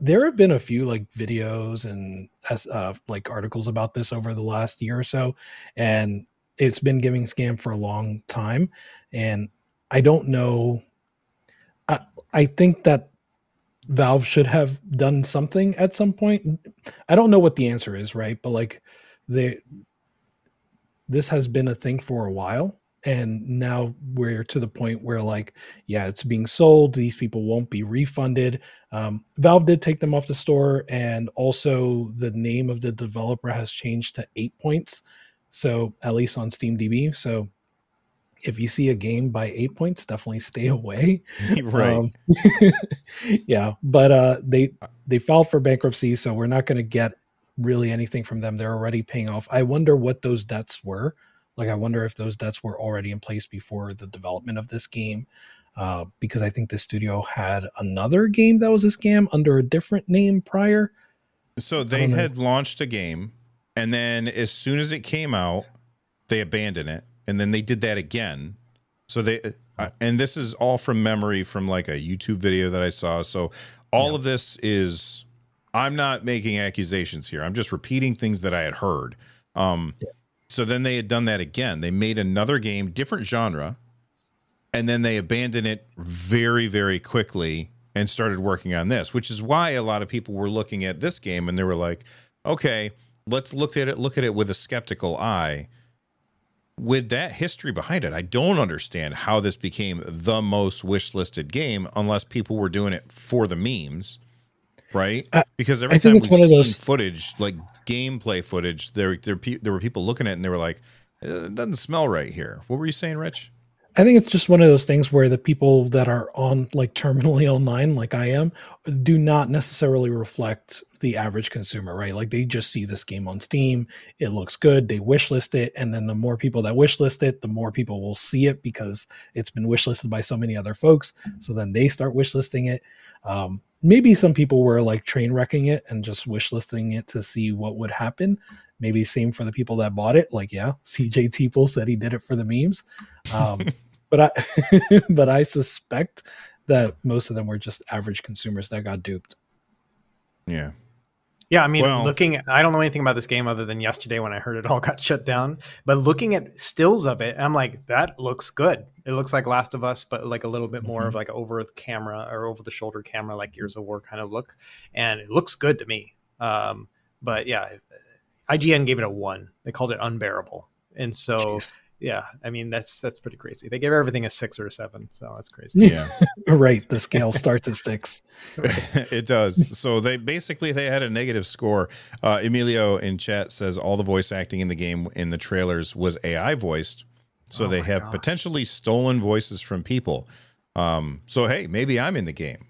there have been a few like videos and uh, like articles about this over the last year or so, and it's been giving scam for a long time. And I don't know. I, I think that Valve should have done something at some point. I don't know what the answer is, right? But like they this has been a thing for a while. And now we're to the point where like yeah it's being sold. These people won't be refunded. Um, valve did take them off the store and also the name of the developer has changed to eight points. So at least on SteamDB so if you see a game by eight points definitely stay away. Right. Um, yeah but uh they they filed for bankruptcy so we're not going to get really anything from them. They're already paying off. I wonder what those debts were. Like, I wonder if those debts were already in place before the development of this game. Uh, because I think the studio had another game that was a scam under a different name prior. So they had launched a game, and then as soon as it came out, they abandoned it, and then they did that again. So they, uh, and this is all from memory from like a YouTube video that I saw. So all yeah. of this is I'm not making accusations here. I'm just repeating things that I had heard. Um, yeah. So then they had done that again. They made another game, different genre, and then they abandoned it very, very quickly and started working on this, which is why a lot of people were looking at this game and they were like, okay, let's look at it, look at it with a skeptical eye. With that history behind it, I don't understand how this became the most wish listed game unless people were doing it for the memes right? Uh, because every time we've seen those... footage, like gameplay footage, there there there were people looking at it and they were like, "It doesn't smell right here." What were you saying, Rich? I think it's just one of those things where the people that are on like terminally online, like I am, do not necessarily reflect the average consumer, right? Like they just see this game on Steam, it looks good, they wishlist it, and then the more people that wishlist it, the more people will see it because it's been wishlisted by so many other folks. So then they start wishlisting it. Um, maybe some people were like train wrecking it and just wish listing it to see what would happen. Maybe same for the people that bought it. Like, yeah, CJ Teeple said he did it for the memes. Um, but I but I suspect that most of them were just average consumers that got duped. Yeah. Yeah, I mean, well, looking, I don't know anything about this game other than yesterday when I heard it all got shut down. But looking at stills of it, I'm like, that looks good. It looks like Last of Us, but like a little bit more mm-hmm. of like over the camera or over the shoulder camera, like Gears of War kind of look, and it looks good to me. Um, but yeah, IGN gave it a one. They called it unbearable, and so. Jeez yeah, I mean that's that's pretty crazy. They give everything a six or a seven, so that's crazy. Yeah, right. The scale starts at six. it does. So they basically they had a negative score. Uh, Emilio in chat says all the voice acting in the game in the trailers was AI voiced, so oh they have gosh. potentially stolen voices from people. Um, so hey, maybe I'm in the game.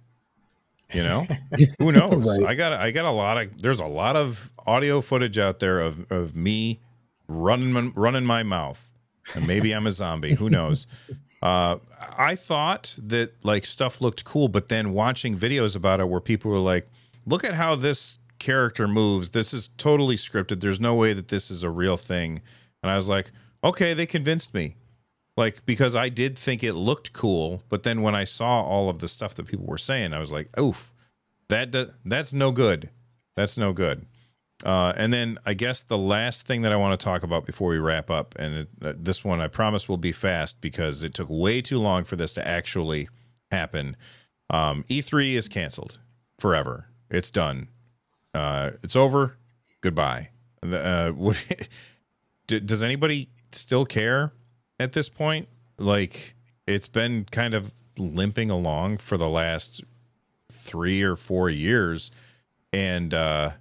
You know, who knows? right. I got I got a lot of there's a lot of audio footage out there of of me running running my mouth and maybe I'm a zombie. Who knows? Uh, I thought that like stuff looked cool, but then watching videos about it where people were like, "Look at how this character moves. This is totally scripted. There's no way that this is a real thing." And I was like, "Okay, they convinced me." Like because I did think it looked cool, but then when I saw all of the stuff that people were saying, I was like, "Oof, that that's no good. That's no good." Uh, and then I guess the last thing that I want to talk about before we wrap up, and it, uh, this one I promise will be fast because it took way too long for this to actually happen. Um, E3 is canceled forever. It's done. Uh, it's over. Goodbye. Uh, what, does anybody still care at this point? Like, it's been kind of limping along for the last three or four years, and uh,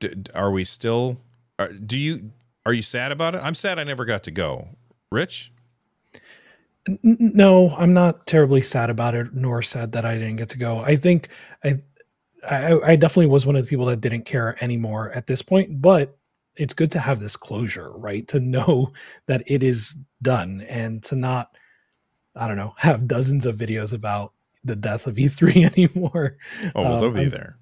d- are we still? Are, do you are you sad about it? I'm sad I never got to go. Rich? no, I'm not terribly sad about it, nor sad that I didn't get to go. I think I, I, I definitely was one of the people that didn't care anymore at this point, but it's good to have this closure, right? To know that it is done and to not, I don't know, have dozens of videos about the death of E3 anymore. Oh, well, um, they'll be there.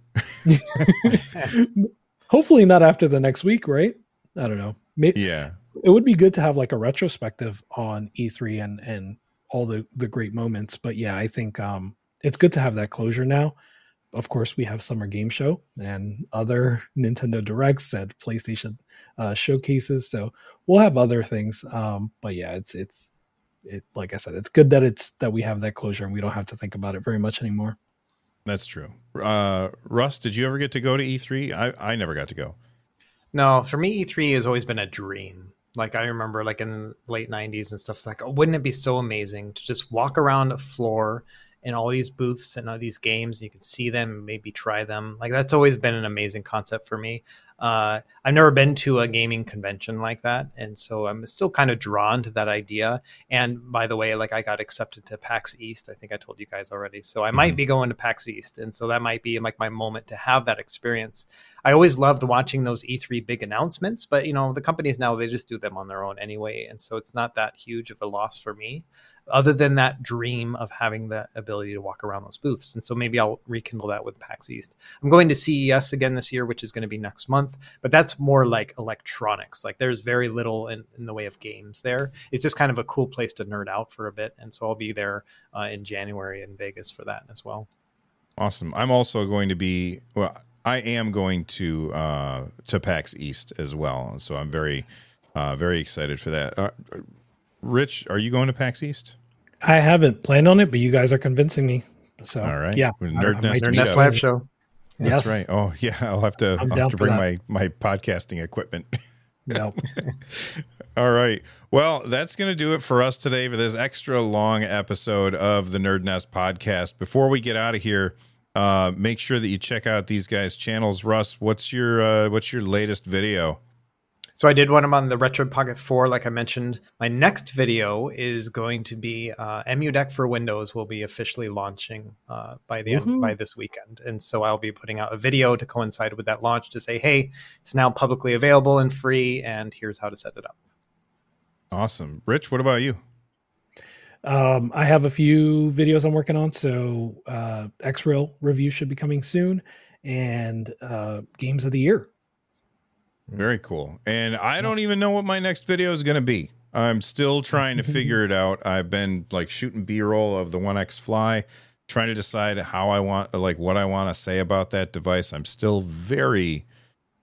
hopefully not after the next week, right? I don't know. yeah it would be good to have like a retrospective on E3 and and all the the great moments. But yeah, I think um, it's good to have that closure now. Of course, we have Summer Game Show and other Nintendo Directs and PlayStation uh, showcases, so we'll have other things. Um, but yeah, it's it's it like I said, it's good that it's that we have that closure and we don't have to think about it very much anymore. That's true. Uh, Russ, did you ever get to go to E3? I I never got to go. No, for me, E3 has always been a dream. Like I remember, like in late '90s and stuff. It's like, oh, wouldn't it be so amazing to just walk around a floor in all these booths and all these games, and you can see them, maybe try them. Like that's always been an amazing concept for me. Uh, I've never been to a gaming convention like that, and so I'm still kind of drawn to that idea. And by the way, like I got accepted to PAX East. I think I told you guys already, so I mm-hmm. might be going to PAX East, and so that might be like my moment to have that experience. I always loved watching those E3 big announcements, but you know the companies now they just do them on their own anyway, and so it's not that huge of a loss for me other than that dream of having the ability to walk around those booths. And so maybe I'll rekindle that with PAX East. I'm going to CES again this year, which is going to be next month, but that's more like electronics. Like there's very little in, in the way of games there. It's just kind of a cool place to nerd out for a bit. And so I'll be there uh, in January in Vegas for that as well. Awesome. I'm also going to be, well, I am going to, uh, to PAX East as well. So I'm very, uh, very excited for that. Uh, Rich, are you going to PAX East? I haven't planned on it, but you guys are convincing me. So all right, yeah, Nerd Nest, Nerd Nest Live Show. That's yes. right. Oh yeah, I'll have to, I'll have to bring my my podcasting equipment. Nope. all right. Well, that's going to do it for us today for this extra long episode of the Nerd Nest podcast. Before we get out of here, uh, make sure that you check out these guys' channels. Russ, what's your uh, what's your latest video? So I did one of them on the Retroid Pocket 4, like I mentioned. My next video is going to be uh, EmuDeck for Windows will be officially launching uh, by the end, by this weekend, and so I'll be putting out a video to coincide with that launch to say, hey, it's now publicly available and free, and here's how to set it up. Awesome, Rich. What about you? Um, I have a few videos I'm working on, so uh, X-Rail review should be coming soon, and uh, Games of the Year very cool. And I don't even know what my next video is going to be. I'm still trying to figure it out. I've been like shooting B-roll of the OneXFly, trying to decide how I want like what I want to say about that device. I'm still very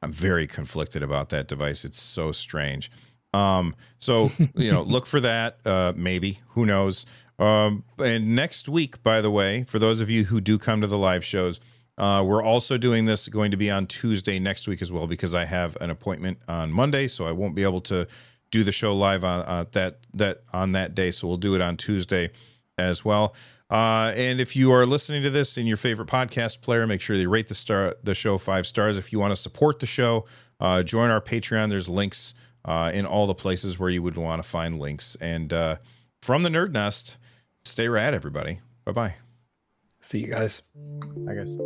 I'm very conflicted about that device. It's so strange. Um so, you know, look for that uh maybe, who knows. Um and next week by the way, for those of you who do come to the live shows, uh, we're also doing this going to be on Tuesday next week as well because I have an appointment on Monday, so I won't be able to do the show live on uh, that that on that day. So we'll do it on Tuesday as well. Uh, and if you are listening to this in your favorite podcast player, make sure you rate the star the show five stars. If you want to support the show, uh, join our Patreon. There's links uh, in all the places where you would want to find links. And uh, from the Nerd Nest, stay rad, everybody. Bye bye. See you guys. Bye, guys.